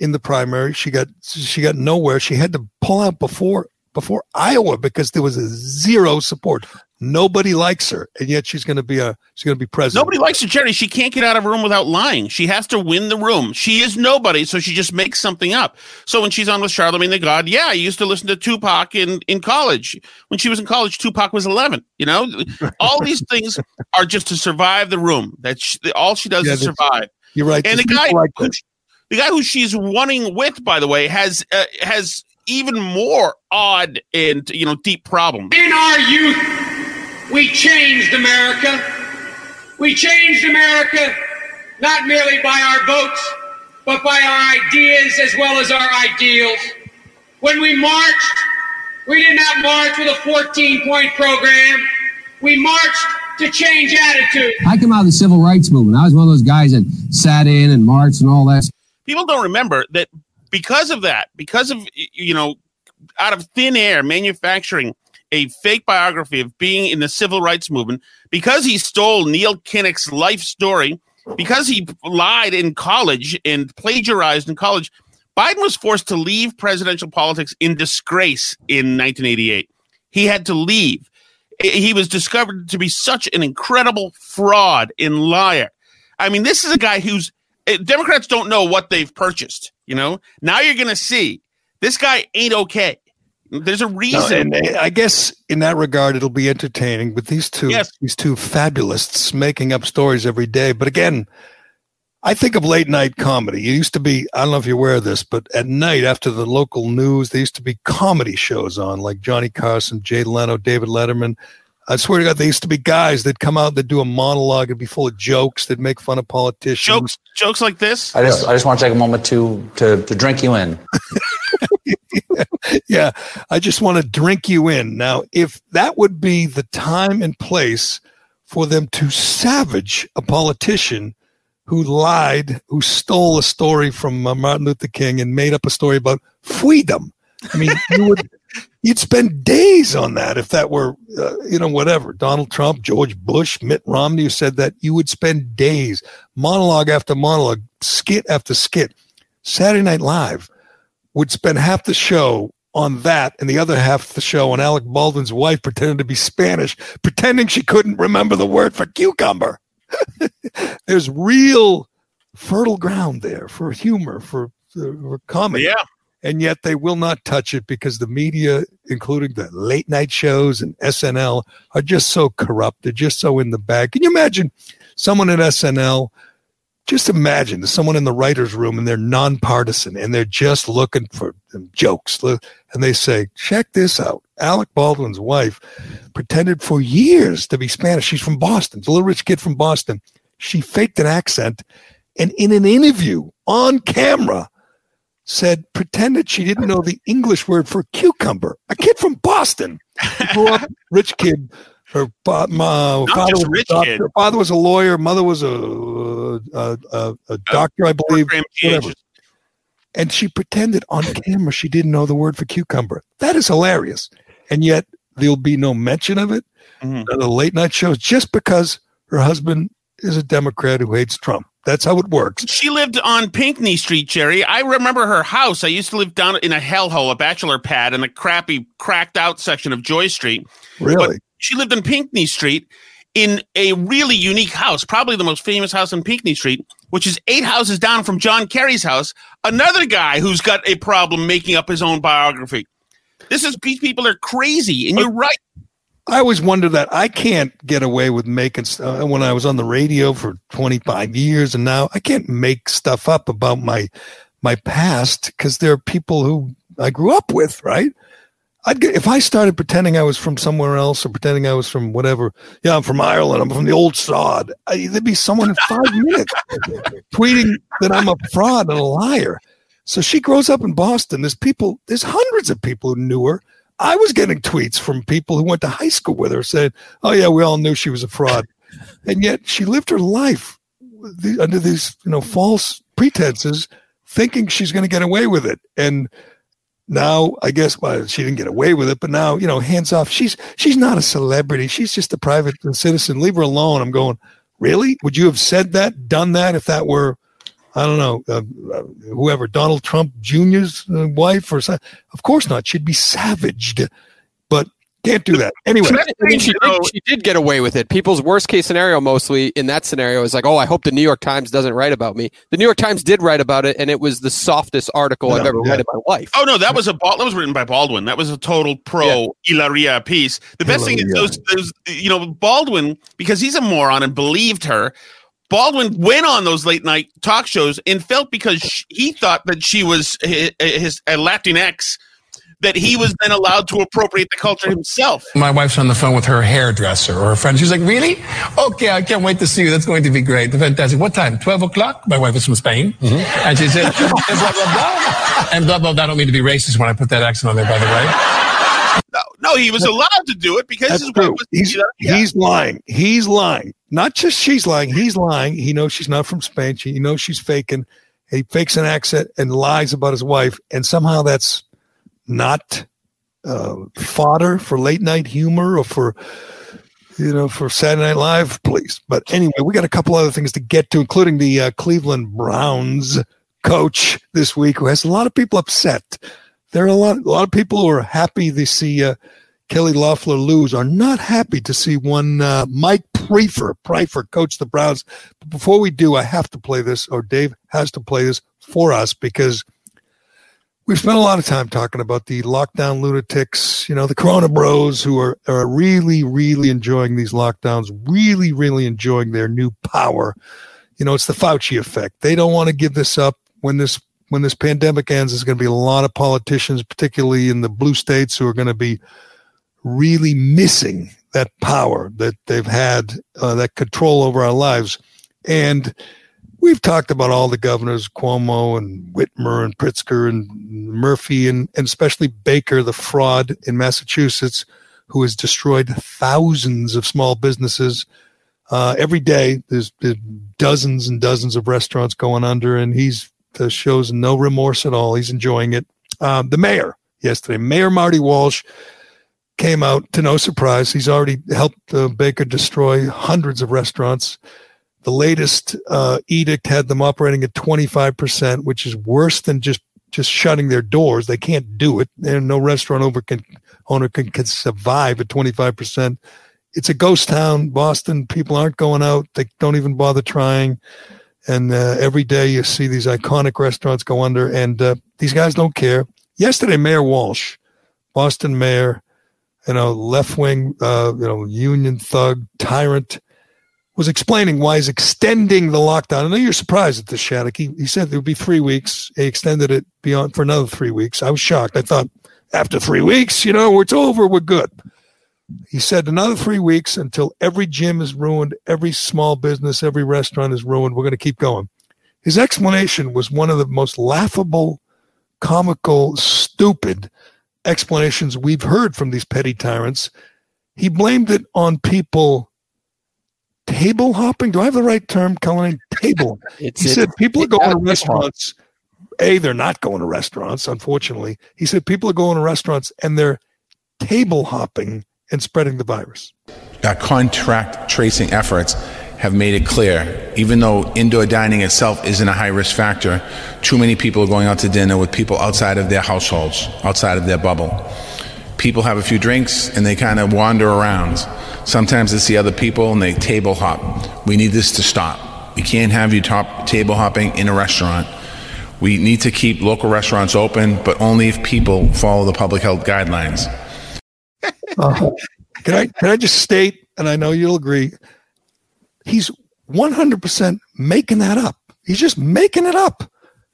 in the primary. She got she got nowhere. She had to pull out before before Iowa because there was a zero support. Nobody likes her, and yet she's going to be a she's going to be president. Nobody likes her, Gerry. She can't get out of a room without lying. She has to win the room. She is nobody, so she just makes something up. So when she's on with Charlemagne the God, yeah, I used to listen to Tupac in in college. When she was in college, Tupac was eleven. You know, all these things are just to survive the room. That she, all she does Yeah, is survive. You're right. And the guy, like who. The guy who she's running with, by the way, has uh, has even more odd and you know deep problems. In our youth, we changed America. We changed America not merely by our votes, but by our ideas as well as our ideals. When we marched, we did not march with a 14 point program. We marched to change attitude. I come out of the civil rights movement. I was one of those guys that sat in and marched and all that. People don't remember that because of that, because of you know, out of thin air manufacturing a fake biography of being in the civil rights movement, because he stole Neil Kinnock's life story, because he lied in college and plagiarized in college, Biden was forced to leave presidential politics in disgrace in 1988. He had to leave. He was discovered to be such an incredible fraud and liar. I mean, this is a guy who's Democrats don't know what they've purchased. You know, now you're going to see this guy ain't okay. There's a No, reason. and uh, I guess in that regard, it'll be entertaining with these two, Yes. these two fabulists making up stories every day. But again, I think of late night comedy. It used to be, I don't know if you're aware of this, but at night after the local news, there used to be comedy shows on like Johnny Carson, Jay Leno, David Letterman. I swear to God, there used to be guys that come out that do a monologue and be full of jokes that make fun of politicians. jokes, jokes like this. I just I just want to take a moment to to to drink you in. yeah, I just want to drink you in. Now, if that would be the time and place for them to savage a politician who lied, who stole a story from uh, Martin Luther King and made up a story about freedom. I mean, you would you'd spend days on that if that were uh, you know whatever Donald Trump, George Bush, Mitt Romney said that you would spend days monologue after monologue, skit after skit. Saturday Night Live would spend half the show on that and the other half of the show on Alec Baldwin's wife pretending to be Spanish, pretending she couldn't remember the word for cucumber. There's real fertile ground there for humor, for, for comedy. Yeah. And yet they will not touch it because the media, including the late night shows and SNL, are just so corrupt. They're just so in the bag. Can you imagine someone at SNL just imagine someone in the writer's room and they're nonpartisan and they're just looking for jokes. And they say, check this out. Alec Baldwin's wife pretended for years to be Spanish. She's from Boston. A little rich kid from Boston. She faked an accent and in an interview on camera said, pretended she didn't know the English word for cucumber. A kid from Boston. Grew up, rich kid. Her fa- ma- father was doctor. kid. Father was a lawyer. Mother was a a, a, a doctor, I believe. Whatever. And she pretended on camera she didn't know the word for cucumber. That is hilarious. And yet there'll be no mention of it Mhm. on the late night shows just because her husband is a Democrat who hates Trump. That's how it works. She lived on Pinckney Street, Gerry. I remember her house. I used to live down in a hellhole, a bachelor pad, in a crappy, cracked out section of Joy Street. Really? She lived on Pinckney Street in a really unique house, probably the most famous house on Pinckney Street, which is eight houses down from John Kerry's house. Another guy who's got a problem making up his own biography. This is these people are crazy, and you're right. I always wonder that I can't get away with making uh, when I was on the radio for 25 years and now I can't make stuff up about my my past because there are people who I grew up with, right? I'd get, if I started pretending I was from somewhere else or pretending I was from whatever, yeah, I'm from Ireland, I'm from the old sod. I, there'd be someone in five minutes tweeting that I'm a fraud and a liar. So she grows up in Boston. There's people, there's hundreds of people who knew her. I was getting tweets from people who went to high school with her saying, "Oh yeah, we all knew she was a fraud," and yet she lived her life under these you know false pretenses, thinking she's going to get away with it. And now I guess well, she didn't get away with it, but now you know, hands off. She's she's not a celebrity. She's just a private citizen. Leave her alone. I'm going. Really? Would you have said that, done that, if that were I don't know, uh, uh, whoever, Donald Trump Jr.'s uh, wife or something. Of course not. She'd be savaged, but can't do that. Anyway, I mean, she, did, she did get away with it. People's worst case scenario, mostly in that scenario, is like, oh, I hope the New York Times doesn't write about me. The New York Times did write about it, and it was the softest article I've ever yeah. read in my life. Oh no, that was a that was written by Baldwin. That was a total pro Hilaria piece. The best thing is those, those you know Baldwin because he's a moron and believed her. Baldwin went on those late night talk shows and felt because sh- he thought that she was his, his a Latinx that he was then allowed to appropriate the culture himself. My wife's on the phone with her hairdresser or her friend. She's like, really? Okay, I can't wait to see you. That's going to be great. Fantastic. What time? 12 o'clock? My wife is from Spain. Mm-hmm. And she said, and blah, blah, blah. And blah, blah, blah. I don't mean to be racist when I put that accent on there, by the way. No, no, he was allowed to do it because That's his wife was He's, yeah. he's lying. He's lying. Not just she's lying. He's lying. He knows she's not from Spain. He knows she's faking. He fakes an accent and lies about his wife. And somehow that's not uh, fodder for late night humor or for, you know, for Saturday Night Live, please. But anyway, we got a couple other things to get to, including the uh, Cleveland Browns coach this week, who has a lot of people upset. There are a lot, a lot of people who are happy to see uh, Kelly Loeffler lose, are not happy to see one uh, Mike Priefer, Pryfer coach the Browns. But before we do, I have to play this, or Dave has to play this for us because we've spent a lot of time talking about the lockdown lunatics, you know, the Corona Bros who are, are really, really enjoying these lockdowns, really, really enjoying their new power. You know, it's the Fauci effect. They don't want to give this up when this when this pandemic ends. There's going to be a lot of politicians, particularly in the blue states, who are going to be really missing that power that they've had, uh, that control over our lives. And we've talked about all the governors, Cuomo and Whitmer and Pritzker and Murphy, and, and especially Baker, the fraud in Massachusetts, who has destroyed thousands of small businesses. Uh, every day, there's, there's dozens and dozens of restaurants going under, and he's uh, shows no remorse at all. He's enjoying it. Um, the mayor yesterday, Mayor Marty Walsh, came out to no surprise. He's already helped uh, Baker destroy hundreds of restaurants. The latest uh, edict had them operating at 25%, which is worse than just just shutting their doors. They can't do it. And no restaurant over can, owner can, can survive at 25%. It's a ghost town, Boston. People aren't going out. They don't even bother trying. And uh, every day you see these iconic restaurants go under, and uh, these guys don't care. Yesterday, Mayor Walsh, Boston mayor, you know, left wing, uh, you know, union thug, tyrant, was explaining why he's extending the lockdown. I know you're surprised at this, Shattuck. He, he said it would be three weeks. He extended it beyond for another three weeks. I was shocked. I thought after three weeks, you know, it's over. We're good. He said another three weeks until every gym is ruined, every small business, every restaurant is ruined. We're going to keep going. His explanation was one of the most laughable, comical, stupid explanations we've heard from these petty tyrants. He blamed it on people table hopping. Do I have the right term, Cullen? Table. He it- said people are going yeah, to restaurants. A, they're not going to restaurants, unfortunately. He said people are going to restaurants and they're table hopping and spreading the virus. Our contract tracing efforts have made it clear, even though indoor dining itself isn't a high risk factor, too many people are going out to dinner with people outside of their households, outside of their bubble. People have a few drinks and they kind of wander around. Sometimes they see other people and they table hop. We need this to stop. We can't have you top table hopping in a restaurant. We need to keep local restaurants open, but only if people follow the public health guidelines. Uh, can I can I just state, and I know you'll agree, he's 100% making that up. He's just making it up.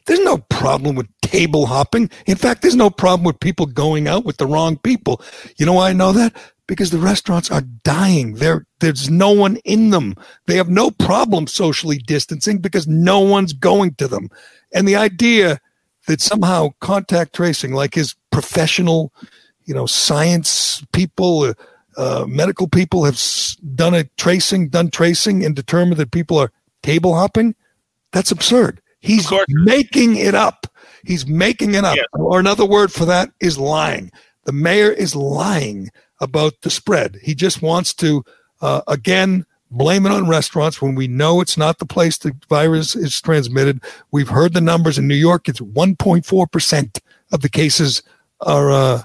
There's no problem with table hopping. In fact, there's no problem with people going out with the wrong people. You know why I know that? Because the restaurants are dying. There, there's no one in them. They have no problem socially distancing because no one's going to them. And the idea that somehow contact tracing, like his professional, you know, science people, uh, uh, medical people have done a tracing, done tracing, and determined that people are table hopping. That's absurd. He's making it up. He's making it up. Or another word for that is lying. The mayor is lying about the spread. He just wants to, uh, again, blame it on restaurants when we know it's not the place the virus is transmitted. We've heard the numbers in New York; it's 1.4 percent of the cases are, uh,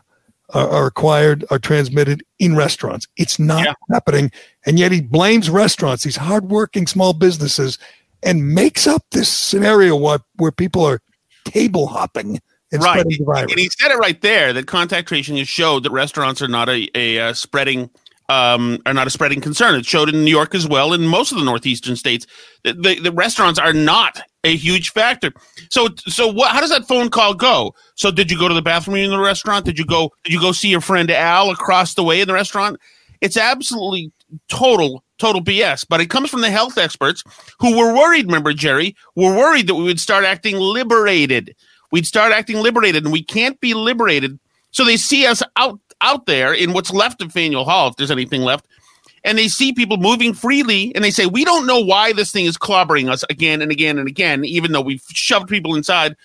are are acquired are transmitted in restaurants. It's not happening, and yet he blames restaurants, these hardworking small businesses, and makes up this scenario where, where people are table hopping and right. spreading the virus. And he said it right there that contact tracing has showed that restaurants are not a, a uh, spreading um, are not a spreading concern. It showed in New York as well, in most of the northeastern states. The, the, the restaurants are not a huge factor. So, so what? How does that phone call go? So, did you go to the bathroom in the restaurant? Did you go? Did you go see your friend Al across the way in the restaurant? It's absolutely total, total BS. But it comes from the health experts who were worried. Remember, Gerry, were worried that we would start acting liberated. We'd start acting liberated, and we can't be liberated. So they see us out out there in what's left of Faneuil Hall, if there's anything left, and they see people moving freely, and they say, "We don't know why this thing is clobbering us again and again and again, even though we've shoved people inside."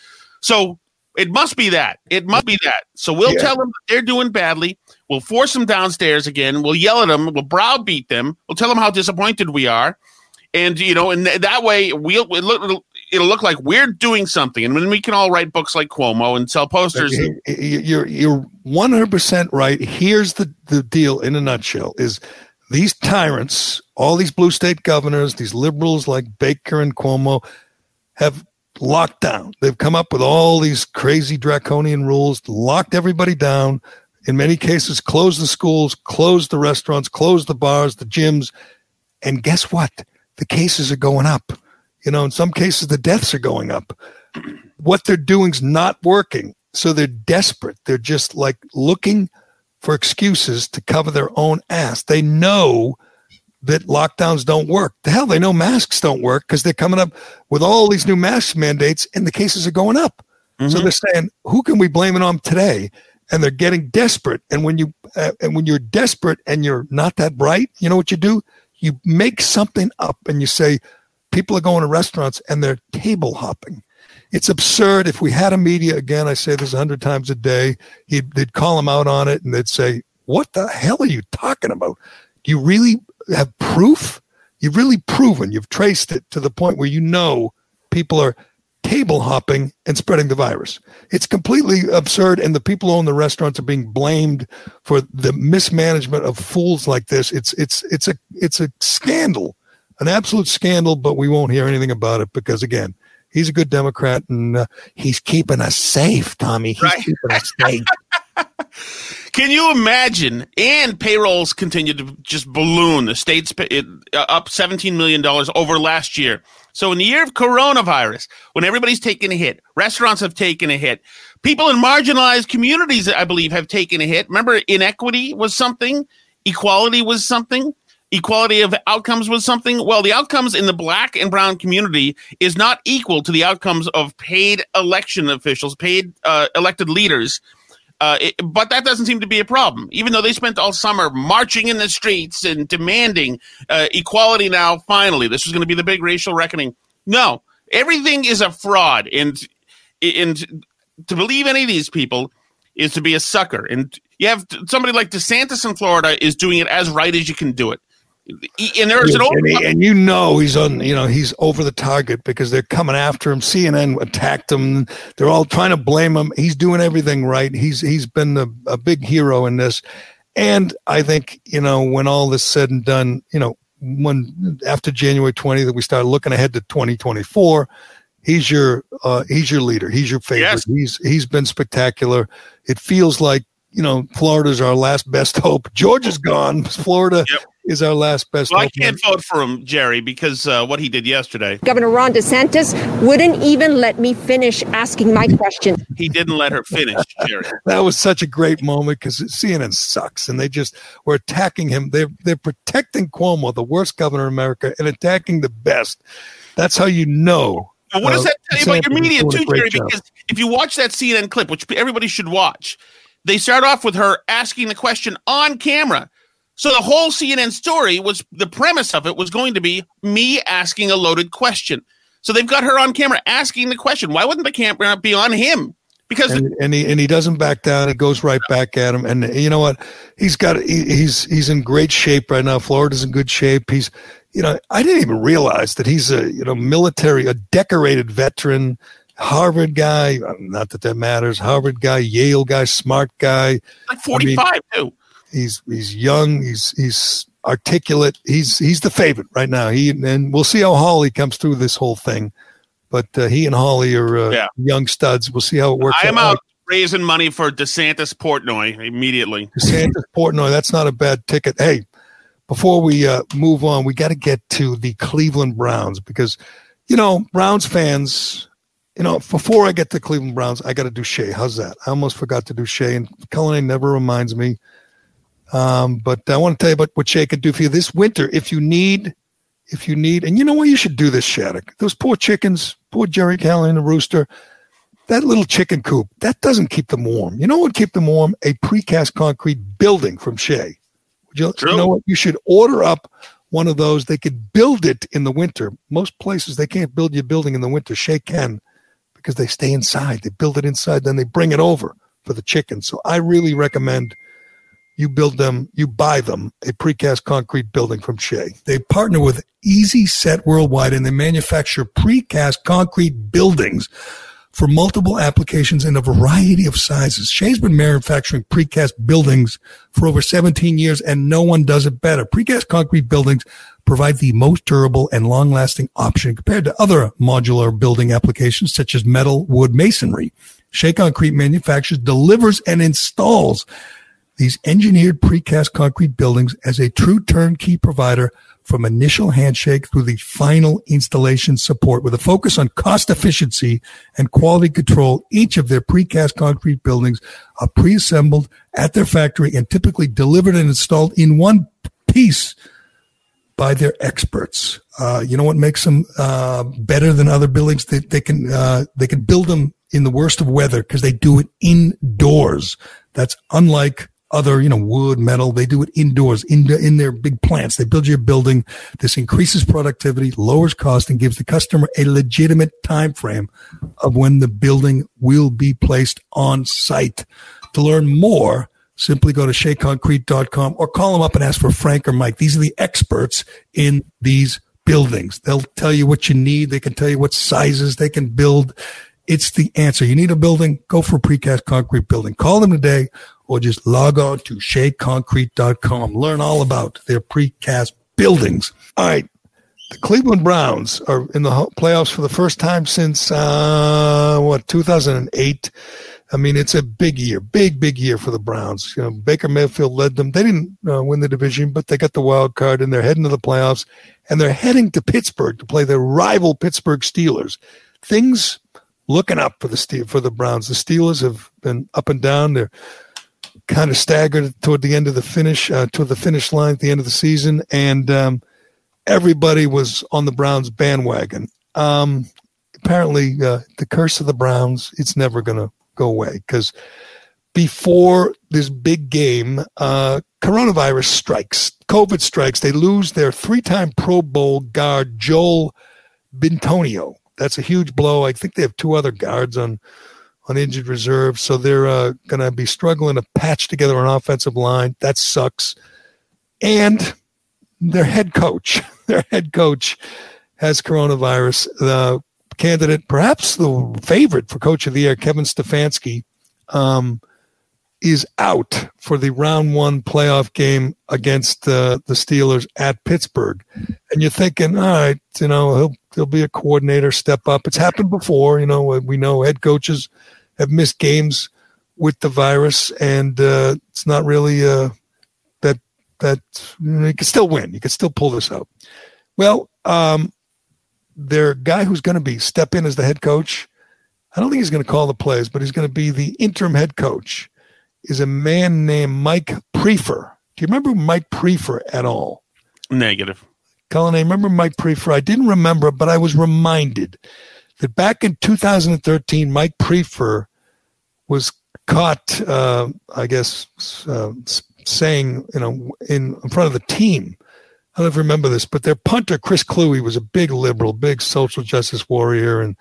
So it must be that. It must be that. So we'll Yeah. tell them that they're doing badly. We'll force them downstairs again. We'll yell at them. We'll browbeat them. We'll tell them how disappointed we are, and you know, and th- that way we'll it'll look, it'll, look like we're doing something, and then we can all write books like Cuomo and sell posters. You- You're you're 100 percent right. Here's the the deal in a nutshell: is these tyrants, all these blue state governors, these liberals like Baker and Cuomo, have locked down. They've come up with all these crazy draconian rules, locked everybody down. In many cases, closed the schools, closed the restaurants, closed the bars, the gyms, and guess what? The cases are going up. You know, in some cases, the deaths are going up what they're doing's not working. So they're desperate. They're just like looking for excuses to cover their own ass. They know that lockdowns don't work. The hell, they know masks don't work because they're coming up with all these new mask mandates and the cases are going up. So they're saying, who can we blame it on today? And they're getting desperate. And when you uh, and when you're desperate and you're not that bright, you know what you do? You make something up and you say, people are going to restaurants and they're table hopping. It's absurd. If we had a media again, I say this a hundred times a day, he'd, they'd call him out on it and they'd say, "What the hell are you talking about? Do you really have proof? You've really proven, you've traced it to the point where you know people are table hopping and spreading the virus. It's completely absurd, and the people who own the restaurants are being blamed for the mismanagement of fools like this. It's it's it's a it's a scandal, an absolute scandal. But we won't hear anything about it because again, he's a good Democrat and uh, he's keeping us safe, Tommy. He's keeping us safe. Can you imagine? And payrolls continue to just balloon. The state's pa- it, uh, up $17 million over last year. So, in the year of coronavirus, when everybody's taking a hit, restaurants have taken a hit, people in marginalized communities, I believe, have taken a hit. Remember, inequity was something, equality was something. Equality of outcomes was something. Well, the outcomes in the black and brown community is not equal to the outcomes of paid election officials, paid uh, elected leaders uh, it, but that doesn't seem to be a problem, even though they spent all summer marching in the streets and demanding uh, equality now, finally. This is going to be the big racial reckoning. No, everything is a fraud. And, and to believe any of these people is to be a sucker. And you have somebody like DeSantis in Florida is doing it as right as you can do it. And there's an and, he- old. and you know he's on you know he's over the target because they're coming after him. Cnn attacked him. They're all trying to blame him. He's doing everything right. He's he's been a, a big hero in this. And i think you know when all this said and done you know when after january 20 that we start looking ahead to 2024 he's your uh he's your leader. He's your favorite. He's he's been spectacular. It feels like you know florida's our last best hope georgia's gone florida is our last best Well, I can't vote for him, Gerry, because uh, what he did yesterday. Governor Ron DeSantis wouldn't even let me finish asking my question. He didn't let her finish, Gerry. that was such a great moment because CNN sucks, and they just were attacking him. They're they're protecting Cuomo, the worst governor in America, and attacking the best. That's how you know. But what does uh, that tell you about your media too, Gerry? job. Because if you watch that CNN clip, which everybody should watch, they start off with her asking the question on camera. So the whole CNN story was the premise of it was going to be me asking a loaded question. So they've got her on camera asking the question. Why wouldn't the camera be on him? Because and, and he and he doesn't back down. He goes right back at him. And you know what? He's got he, he's he's in great shape right now. Florida's in good shape. He's you know, I didn't even realize that he's a you know military, a decorated veteran, Harvard guy. uh, Not that that matters. Harvard guy, Yale guy, smart guy. Like 45 too. He's he's young. He's he's articulate. He's he's the favorite right now. He and we'll see how Hawley comes through this whole thing. But uh, he and Hawley are uh, Yeah. young studs. We'll see how it works. I am out. out raising money for DeSantis Portnoy immediately. DeSantis Portnoy, that's not a bad ticket. Hey, before we uh, move on, we got to get to the Cleveland Browns because, you know, Browns fans, you know, before I get to Cleveland Browns, I got to do Shea. How's that? I almost forgot to do Shea, and Cullinane never reminds me. Um, but I want to tell you about what Shea could do for you this winter. If you need, if you need, and you know what, you should do this, Shattuck. Those poor chickens, poor Gerry Callahan, the rooster that little chicken coop that doesn't keep them warm. You know what would keep them warm? A precast concrete building from Shea. Would you, you know what? You should order up one of those. They could build it in the winter. Most places they can't build you a building in the winter. Shea can because they stay inside. They build it inside, then they bring it over for the chicken. So I really recommend you build them, you buy them a precast concrete building from Shea. They partner with Easi-Set Worldwide and they manufacture precast concrete buildings for multiple applications in a variety of sizes. Shea's been manufacturing precast buildings for over 17 years and no one does it better. Precast concrete buildings provide the most durable and long lasting option compared to other modular building applications such as metal, wood, masonry. Shea Concrete manufactures, delivers, and installs these engineered precast concrete buildings as a true turnkey provider from initial handshake through the final installation support with a focus on cost efficiency and quality control. Each of their precast concrete buildings are pre-assembled at their factory and typically delivered and installed in one piece by their experts. Uh, you know what makes them uh, better than other buildings? They, they can uh, they can build them in the worst of weather because they do it indoors. That's unlike other, you know, wood, metal. They do it indoors in in their big plants. They build your building. This increases productivity, lowers cost, and gives the customer a legitimate time frame of when the building will be placed on site. To learn more, simply go to sheaconcrete.com or call them up and ask for Frank or Mike. These are the experts in these buildings. They'll tell you what you need. They can tell you what sizes they can build. It's the answer. You need a building, go for a precast concrete building. Call them today or just log on to sheaconcrete.com. Learn all about their precast buildings. All right. The Cleveland Browns are in the playoffs for the first time since, uh, what, 2008. I mean, it's a big year, big, big year for the Browns. You know, Baker Mayfield led them. They didn't uh, win the division, but they got the wild card and they're heading to the playoffs and they're heading to Pittsburgh to play their rival Pittsburgh Steelers. Things looking up for the for the Browns. The Steelers have been up and down. They're kind of staggered toward the end of the finish, uh, toward the finish line at the end of the season, and um, everybody was on the Browns bandwagon. Um, apparently, uh, the curse of the Browns it's never going to go away because before this big game, uh, coronavirus strikes, COVID strikes. They lose their three-time Pro Bowl guard Joel Bitonio. That's a huge blow. I think they have two other guards on on injured reserve, so they're uh, going to be struggling to patch together an offensive line. That sucks. And their head coach, their head coach, has coronavirus. The candidate, perhaps the favorite for coach of the year, Kevin Stefanski, um, is out for the round one playoff game against uh, the Steelers at Pittsburgh. And you're thinking, all right, you know, he'll he'll be a coordinator, step up. It's happened before, you know. We know head coaches have missed games with the virus, and uh, it's not really uh, that that you, know, you can still win. You can still pull this out. Well, um, their guy who's going to be step in as the head coach. I don't think he's going to call the plays, but he's going to be the interim head coach. Is a man named Mike Priefer. Do you remember Mike Priefer at all? Negative. Colin, I remember Mike Priefer. I didn't remember, but I was reminded that back in 2013, Mike Priefer was caught, uh, I guess, uh, saying, you know, in, in front of the team. I don't remember this, but their punter, Chris Kluwe, was a big liberal, big social justice warrior, and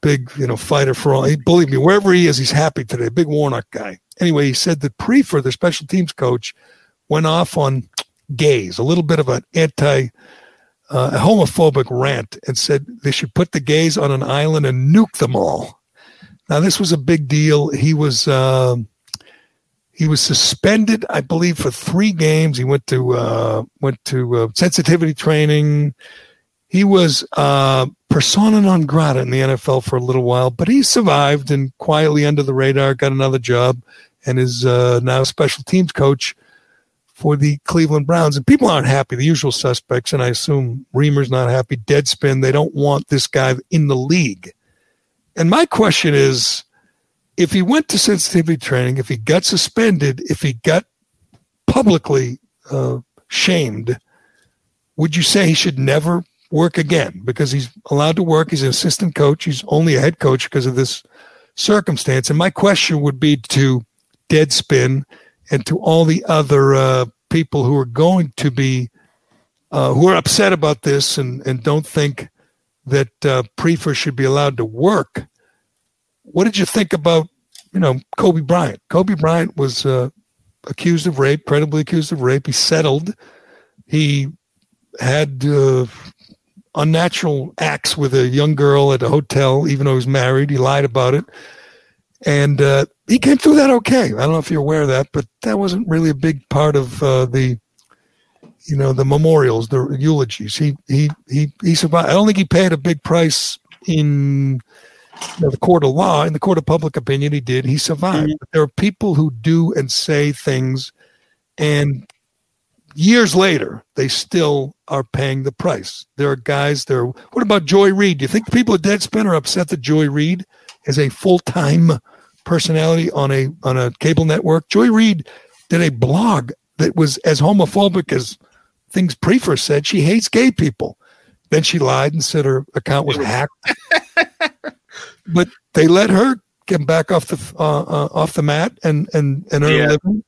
big, you know, fighter for all. He, believe me, wherever he is, he's happy today. Big Warnock guy. Anyway, he said that Priefer, the special teams coach, went off on gays, a little bit of an anti uh, a homophobic rant and said they should put the gays on an island and nuke them all. Now, this was a big deal. He was um he was suspended, I believe, for three games. He went to uh, went to uh, sensitivity training. He was uh, persona non grata in the NFL for a little while, but he survived and quietly under the radar got another job and is uh, now a special teams coach for the Cleveland Browns. And people aren't happy, the usual suspects, and I assume Reamer's not happy. Deadspin, they don't want this guy in the league. And my question is if he went to sensitivity training, if he got suspended, if he got publicly uh, shamed, would you say he should never work again? Because he's allowed to work. He's an assistant coach. He's only a head coach because of this circumstance. And my question would be to Deadspin and to all the other uh, people who are going to be uh, who are upset about this and, and don't think that uh, Priefer should be allowed to work. What did you think about, you know, Kobe Bryant? Kobe Bryant was uh, accused of rape, credibly accused of rape. He settled. He had uh, unnatural acts with a young girl at a hotel, even though he was married. He lied about it. And uh, he came through that okay. I don't know if you're aware of that, but that wasn't really a big part of uh, the, you know, the memorials, the eulogies. He he he he survived. I don't think he paid a big price in you know, the court of law. In the court of public opinion, he did. He survived. But there are people who do and say things, and years later, they still are paying the price. There are guys there. What about Joy Reid? Do you think people at Deadspin are upset that Joy Reid is a full time personality on a on a cable network? Joy Reid did a blog that was as homophobic as things Priefer said. She hates gay people. Then she lied and said her account was hacked. but they let her get back off the uh, uh, off the mat and and and earn Yeah. a living.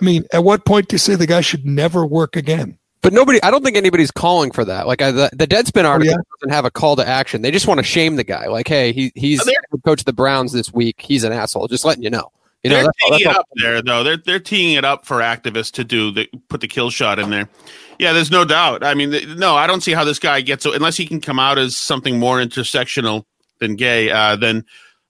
I mean, at what point do you say the guy should never work again? But nobody, I don't think anybody's calling for that. Like I, the, the Deadspin article doesn't have a call to action. They just want to shame the guy. Like, hey, he, he's the coach of the Browns this week. He's an asshole. Just letting you know. You know, they're that's teeing that's it up there, though. They're they're teeing it up for activists to do the put the kill shot in there. Yeah, there's no doubt. I mean, th- no, I don't see how this guy gets unless he can come out as something more intersectional than gay. Uh, then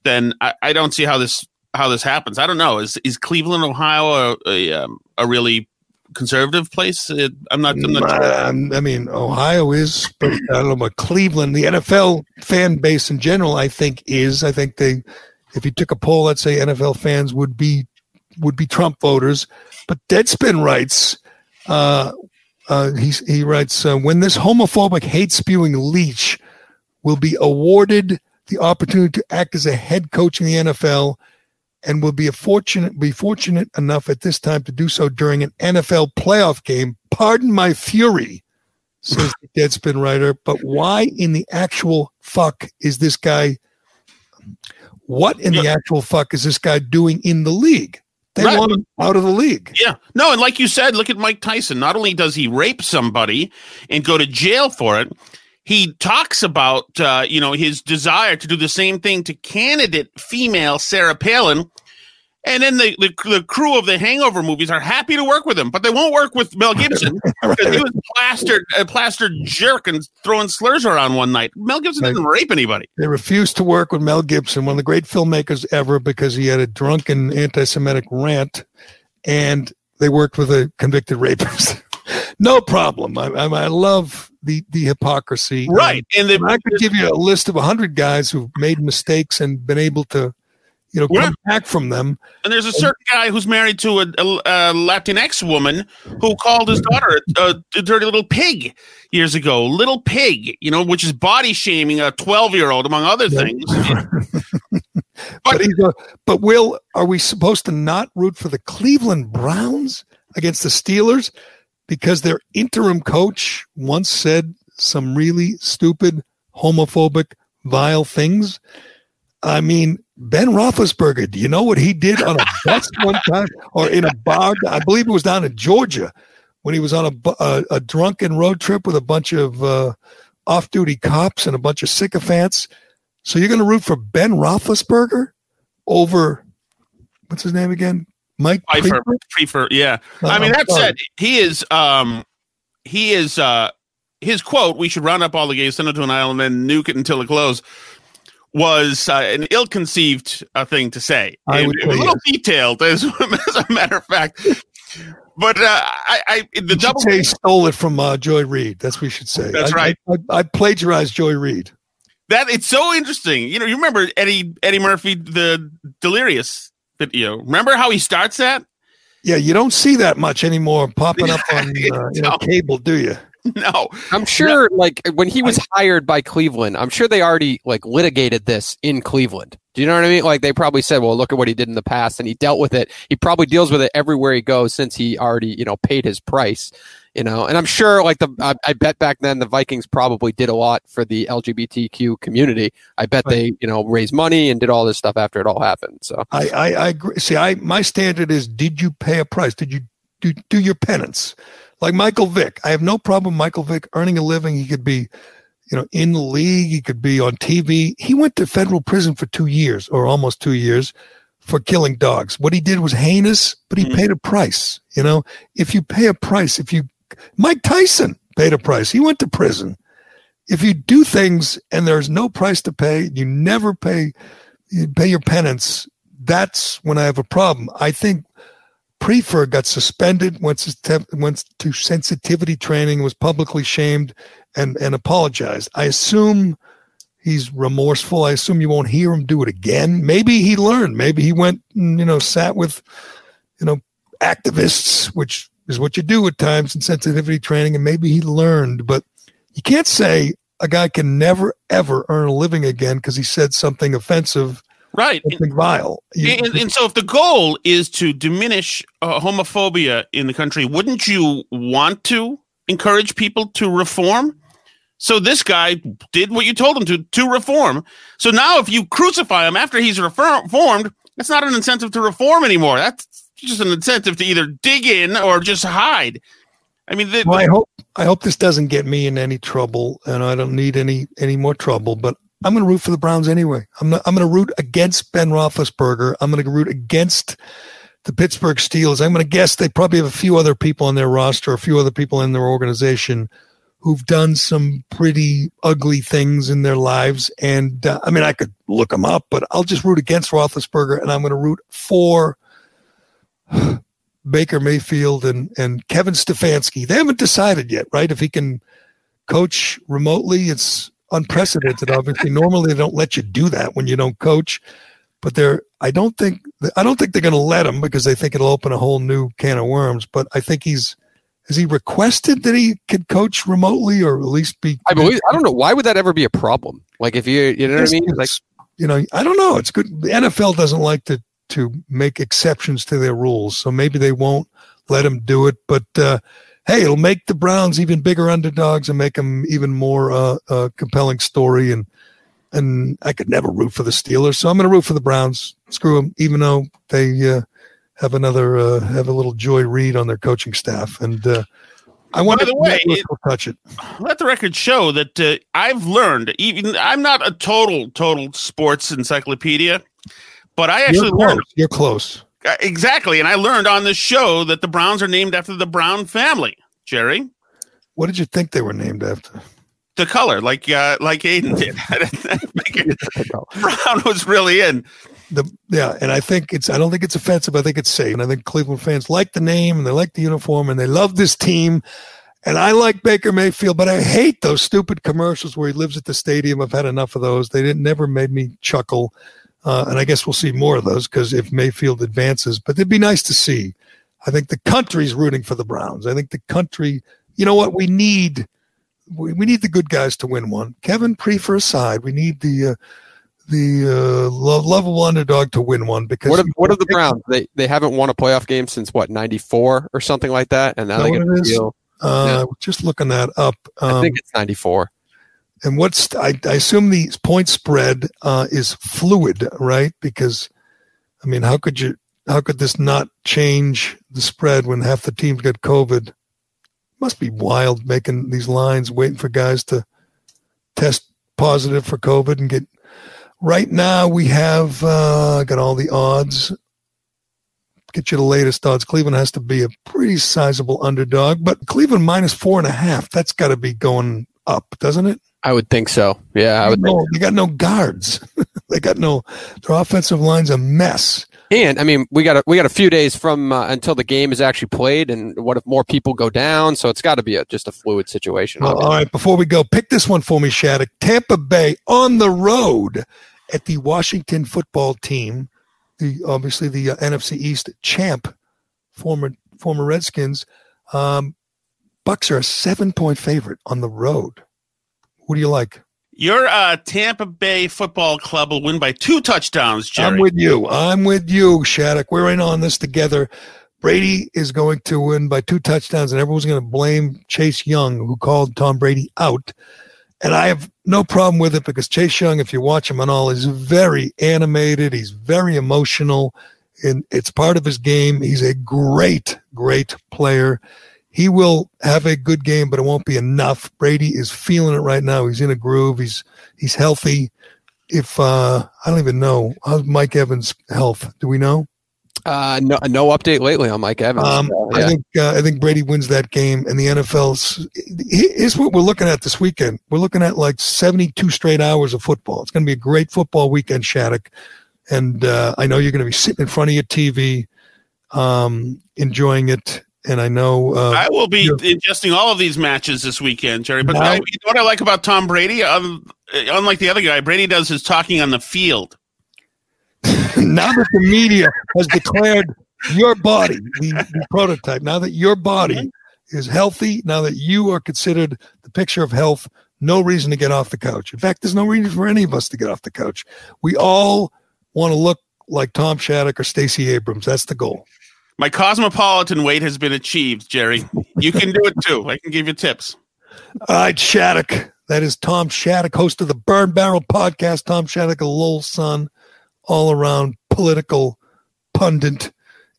then I, I don't see how this how this happens. I don't know. Is is Cleveland, Ohio, a a, um, a really conservative place? It, I'm not. I'm not sure. I mean, Ohio is, but I don't know about Cleveland. The NFL fan base in general, I think, is. I think they, if you took a poll, let's say NFL fans would be would be Trump voters. But Deadspin writes, uh, uh, he he writes, uh, when this homophobic, hate spewing leech will be awarded the opportunity to act as a head coach in the NFL and will be a fortunate be fortunate enough at this time to do so during an NFL playoff game. Pardon my fury, says the Deadspin writer. But why in the actual fuck is this guy? What in the actual fuck is this guy doing in the league? They Right. want him out of the league. Yeah. No, and like you said, look at Mike Tyson. Not only does he rape somebody and go to jail for it, he talks about uh, you know his desire to do the same thing to candidate female Sarah Palin. And then the, the the crew of the Hangover movies are happy to work with him, but they won't work with Mel Gibson because he was plastered a plastered jerk and throwing slurs around one night. Mel Gibson didn't rape anybody. They refused to work with Mel Gibson, one of the great filmmakers ever, because he had a drunken anti-Semitic rant, and they worked with a convicted rapist. no problem. I, I, I love the the hypocrisy. Right, and the- I could give you a list of hundred guys who've made mistakes and been able to, you know, come back from them. And there's a certain guy who's married to a, a, a Latinx woman who called his daughter a, a dirty little pig years ago. Little pig, you know, which is body shaming a 12 year old, among other things. But, he's a, but Will, are we supposed to not root for the Cleveland Browns against the Steelers because their interim coach once said some really stupid, homophobic, vile things? I mean, Ben Roethlisberger. Do you know what he did on a bus one time, or in a bar? I believe it was down in Georgia when he was on a a, a drunken road trip with a bunch of uh, off-duty cops and a bunch of sycophants. So you're going to root for Ben Roethlisberger over what's his name again? Mike Pfeiffer, Priefer? Priefer, yeah. No, I mean, that said, he is, um, he is, uh, his quote, "We should round up all the gays, send them to an island, and then nuke it until it glows," was uh, an ill-conceived uh, thing to say. I And a little detailed, as, as a matter of fact. But uh, I, I the You double say stole it from uh, Joy Reid. That's what we should say. That's I- right. I, I, I plagiarized Joy Reid. that it's so interesting. You know, you remember Eddie Eddie Murphy, the Delirious video. Remember how he starts that? Yeah, you don't see that much anymore popping up on uh, you know cable, do you? No, I'm sure, like when he was hired by Cleveland, I'm sure they already like litigated this in Cleveland. Do you know what I mean? Like they probably said, "Well, look at what he did in the past," and he dealt with it. He probably deals with it everywhere he goes since he already, you know, paid his price. You know, and I'm sure, like the, I, I bet back then the Vikings probably did a lot for the LGBTQ community. I bet they, you know, raised money and did all this stuff after it all happened. So I, I, I agree. See, I my standard is: Did you pay a price? Did you do do your penance? Like Michael Vick, I have no problem. Michael Vick earning a living. He could be, you know, in the league. He could be on TV. He went to federal prison for two years or almost two years for killing dogs. What he did was heinous, but he mm-hmm. paid a price. You know, if you pay a price, if you Mike Tyson paid a price. He went to prison. If you do things and there's no price to pay, you never pay you pay your penance. That's when I have a problem. I think Priefer got suspended, once temp- went to sensitivity training, was publicly shamed, and and apologized. I assume he's remorseful. I assume you won't hear him do it again. Maybe he learned. Maybe he went, and, you know, sat with, you know, activists, which is what you do at times in sensitivity training, and maybe he learned. But you can't say a guy can never ever earn a living again because he said something offensive, right? Something vile. You- and, and so, if the goal is to diminish uh, homophobia in the country, wouldn't you want to encourage people to reform? So this guy did what you told him to to reform. So now, if you crucify him after he's reformed, that's not an incentive to reform anymore. That's just an incentive to either dig in or just hide. I mean, the, Well, I hope I hope this doesn't get me in any trouble, and I don't need any any more trouble. But I'm going to root for the Browns anyway. I'm not, I'm going to root against Ben Roethlisberger. I'm going to root against the Pittsburgh Steelers. I'm going to guess they probably have a few other people on their roster, a few other people in their organization who've done some pretty ugly things in their lives. And uh, I mean, I could look them up, but I'll just root against Roethlisberger, and I'm going to root for Baker Mayfield and and Kevin Stefanski. They haven't decided yet, right? If he can coach remotely, it's unprecedented. Obviously, normally they don't let you do that when you don't coach. But they're I don't think I don't think they're going to let him because they think it'll open a whole new can of worms. But I think he's has he requested that he could coach remotely or at least be. I believe I don't know why would that ever be a problem. Like if you you know what I mean? Like you know, I don't know. It's good. The NFL doesn't like to to make exceptions to their rules, so maybe they won't let him do it. But uh, hey, it'll make the Browns even bigger underdogs and make them even more uh, uh, compelling story. And and I could never root for the Steelers, so I'm going to root for the Browns. Screw them, even though they uh, have another uh, have a little Joy Reid on their coaching staff, and uh, I wonder By the way, networks it- will touch it. let the record show that uh, I've learned. Even I'm not a total total sports encyclopedia, but I actually You're learned. You're close. Uh, exactly, and I learned on this show that the Browns are named after the Brown family. Gerry, What did you think they were named after? the color, like uh, like Aiden did. I didn't think Brown was really in. the yeah, and I think it's I don't think it's offensive. I think it's safe, and I think Cleveland fans like the name and they like the uniform and they love this team. And I like Baker Mayfield, but I hate those stupid commercials where he lives at the stadium. I've had enough of those. They didn't never made me chuckle, uh, and I guess we'll see more of those because if Mayfield advances, but it'd be nice to see. I think the country's rooting for the Browns. I think the country. You know what? We need we, we need the good guys to win one. Kevin Priefer aside, we need the uh, the uh, lo- lovable underdog to win one because what of, what of the Browns? They they haven't won a playoff game since what ninety four or something like that, and now they get a deal. Uh, Just looking that up. Um, I think it's ninety four. And what's I, I assume the point spread uh, is fluid, right? Because I mean, how could you? How could this not change the spread when half the teams got COVID? Must be wild making these lines, waiting for guys to test positive for COVID and get. Right now, we have uh, got all the odds. get you the latest odds. Cleveland has to be a pretty sizable underdog, but Cleveland minus four and a half. That's got to be going up, doesn't it? I would think so. Yeah, I would. No, they got no guards. they got no. Their offensive line's a mess. And I mean, we got a, we got a few days from uh, until the game is actually played, and what if more people go down? So it's got to be a, just a fluid situation. Well, all right, before we go, pick this one for me, Shattuck. Tampa Bay on the road at the Washington football team, the obviously the uh, NFC East champ, former former Redskins. Um, Bucks are a seven point favorite on the road. What do you like? Your uh, Tampa Bay Football Club will win by two touchdowns, Gerry. I'm with you. I'm with you, Shattuck. We're in on this together. Brady is going to win by two touchdowns, and everyone's going to blame Chase Young, who called Tom Brady out. And I have no problem with it because Chase Young, if you watch him and all, is very animated. He's very emotional, and it's part of his game. He's a great, great player. He will have a good game, but it won't be enough. Brady is feeling it right now. He's in a groove. He's he's healthy. If uh, I don't even know how's Mike Evans' health, do we know? Uh, no, no update lately on Mike Evans. Um, Uh, I think uh, I think Brady wins that game, and the NFL's. Here's what we're looking at this weekend. We're looking at like 72 straight hours of football. It's going to be a great football weekend, Shattuck, and uh, I know you're going to be sitting in front of your TV, um, enjoying it. And I know uh, I will be ingesting all of these matches this weekend, Gerry. But Now- I, you know what I like about Tom Brady? Um, unlike the other guy, Brady does his talking on the field. now that the media has declared your body the, the prototype, now that your body is healthy, now that you are considered the picture of health, no reason to get off the couch. In fact, there's no reason for any of us to get off the couch. We all want to look like Tom Shattuck or Stacey Abrams. That's the goal. My cosmopolitan weight has been achieved, Gerry. You can do it too. I can give you tips. All right, Shattuck. That is Tom Shattuck, host of the Burn Barrel podcast. Tom Shattuck, a Lowell son, all around political pundit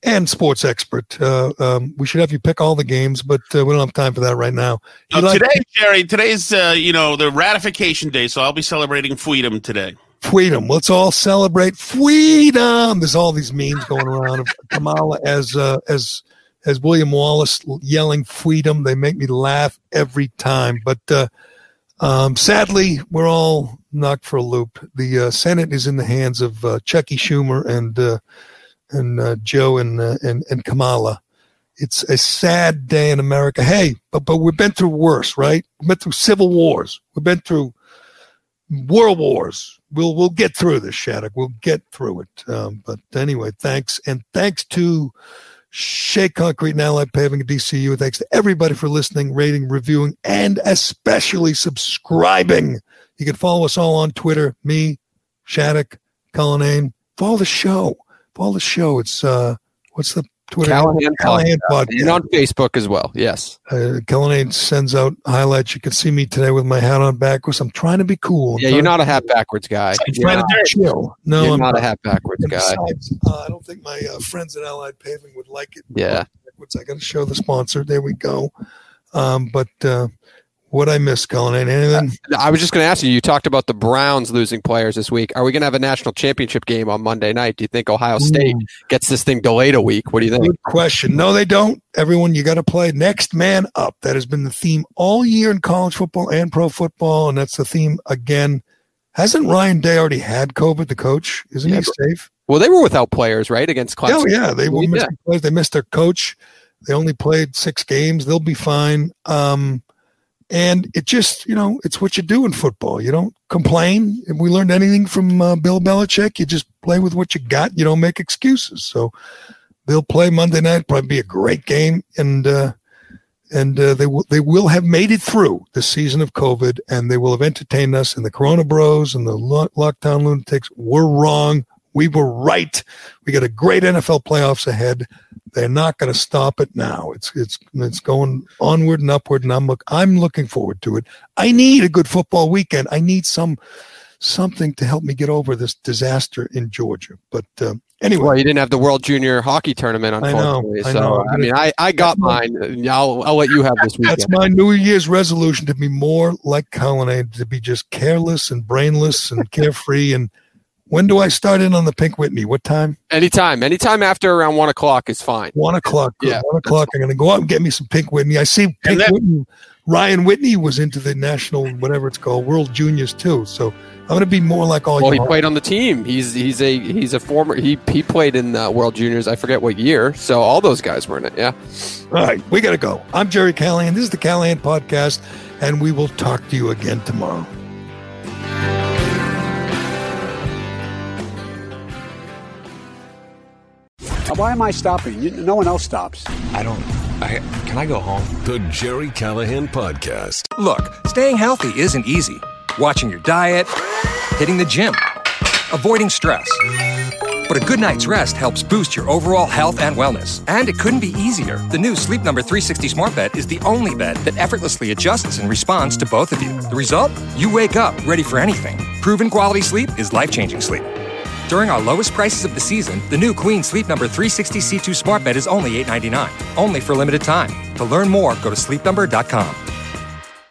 and sports expert. Uh, um, we should have you pick all the games, but uh, we don't have time for that right Now, like today, Gerry, today's uh, you know the ratification day, so I'll be celebrating freedom today. Freedom. Let's all celebrate freedom. There's all these memes going around of Kamala as uh, as as William Wallace yelling freedom. They make me laugh every time. But uh, um, sadly, we're all knocked for a loop. The uh, Senate is in the hands of uh, Chucky Schumer and uh, and uh, Joe and, uh, and and Kamala. It's a sad day in America. Hey, but but we've been through worse, right? We've been through civil wars. We've been through world wars. We'll we'll get through this, Shattuck. We'll get through it. Um, but anyway, thanks and thanks to Shea Concrete and Allied Paving at DCU. Thanks to everybody for listening, rating, reviewing, and especially subscribing. You can follow us all on Twitter. Me, Shattuck, Cullinane. Follow the show. Follow the show. It's uh, what's the Twitter? Callahan, Callahan Podcast. Podcast. And on Facebook as well. Yes. Uh, Cullinane sends out highlights. You can see me today with my hat on backwards. I'm trying to be cool. I'm Yeah, you're not a hat backwards guy. I'm You're trying not, to chill. No, you're I'm not a hat backwards And guy. besides, uh, I don't think my uh, friends at Allied Paving would like it. Yeah. Backwards. I got to show the sponsor. There we go. Um, but uh, what I miss, Cullinane? Anything? I was just going to ask you. You talked about the Browns losing players this week. Are we going to have a national championship game on Monday night? Do you think Ohio State gets this thing delayed a week? What do you think? Good question. No, they don't. Everyone, you got to play next man up. That has been the theme all year in college football and pro football, and that's the theme again. Hasn't Ryan Day already had COVID? The coach isn't Yeah, he safe? Well, they were without players, right, against Clemson. Oh yeah, they were Yeah. missing players. They missed their coach. They only played six games. They'll be fine. Um, and it just, you know, it's what you do in football. You don't complain. If we learned anything from uh, Bill Belichick, you just play with what you got. You don't make excuses. So they'll play Monday night. Probably be a great game, and uh, and uh, they will they will have made it through the season of COVID, and they will have entertained us. And the Corona Bros and the lo- lockdown lunatics were wrong. We were right. We got a great NFL playoffs ahead. They're not going to stop it now. It's it's it's going onward and upward, and I'm look I'm looking forward to it. I need a good football weekend. I need some something to help me get over this disaster in Georgia. But uh, anyway, Well, you didn't have the World Junior Hockey Tournament, unfortunately. I know. I so, know. I mean, I, I got mine. I'll, I'll let you have this weekend. That's my New Year's resolution to be more like Cullinane, to be just careless and brainless and carefree. And When do I start in on the Pink Whitney? What time? Anytime, anytime after around one o'clock is fine. One o'clock. Good. Yeah, one o'clock. I'm going to go out and get me some Pink Whitney. I see Pink that- Whitney. Ryan Whitney was into the national, whatever it's called, World Juniors too. So I'm going to be more like all Well, he you. played on the team. He's he's a he's a former he he played in the World Juniors. I forget what year. So all those guys were in it. Yeah. All right, we got to go. I'm Gerry Callahan. This is the Callahan Podcast, and we will talk to you again tomorrow. Uh, why am I stopping? You, no one else stops. I don't. I can I go home? The Gerry Callahan Podcast. Look, staying healthy isn't easy. Watching your diet, hitting the gym, avoiding stress. But a good night's rest helps boost your overall health and wellness. And it couldn't be easier. The new Sleep Number 360 Smart Bed is the only bed that effortlessly adjusts and responds to both of you. The result? You wake up ready for anything. Proven quality sleep is life changing sleep. During our lowest prices of the season, the new Queen Sleep Number 360 C2 Smart Bed is only $8.99. Only for limited time. To learn more, go to sleepnumber.com.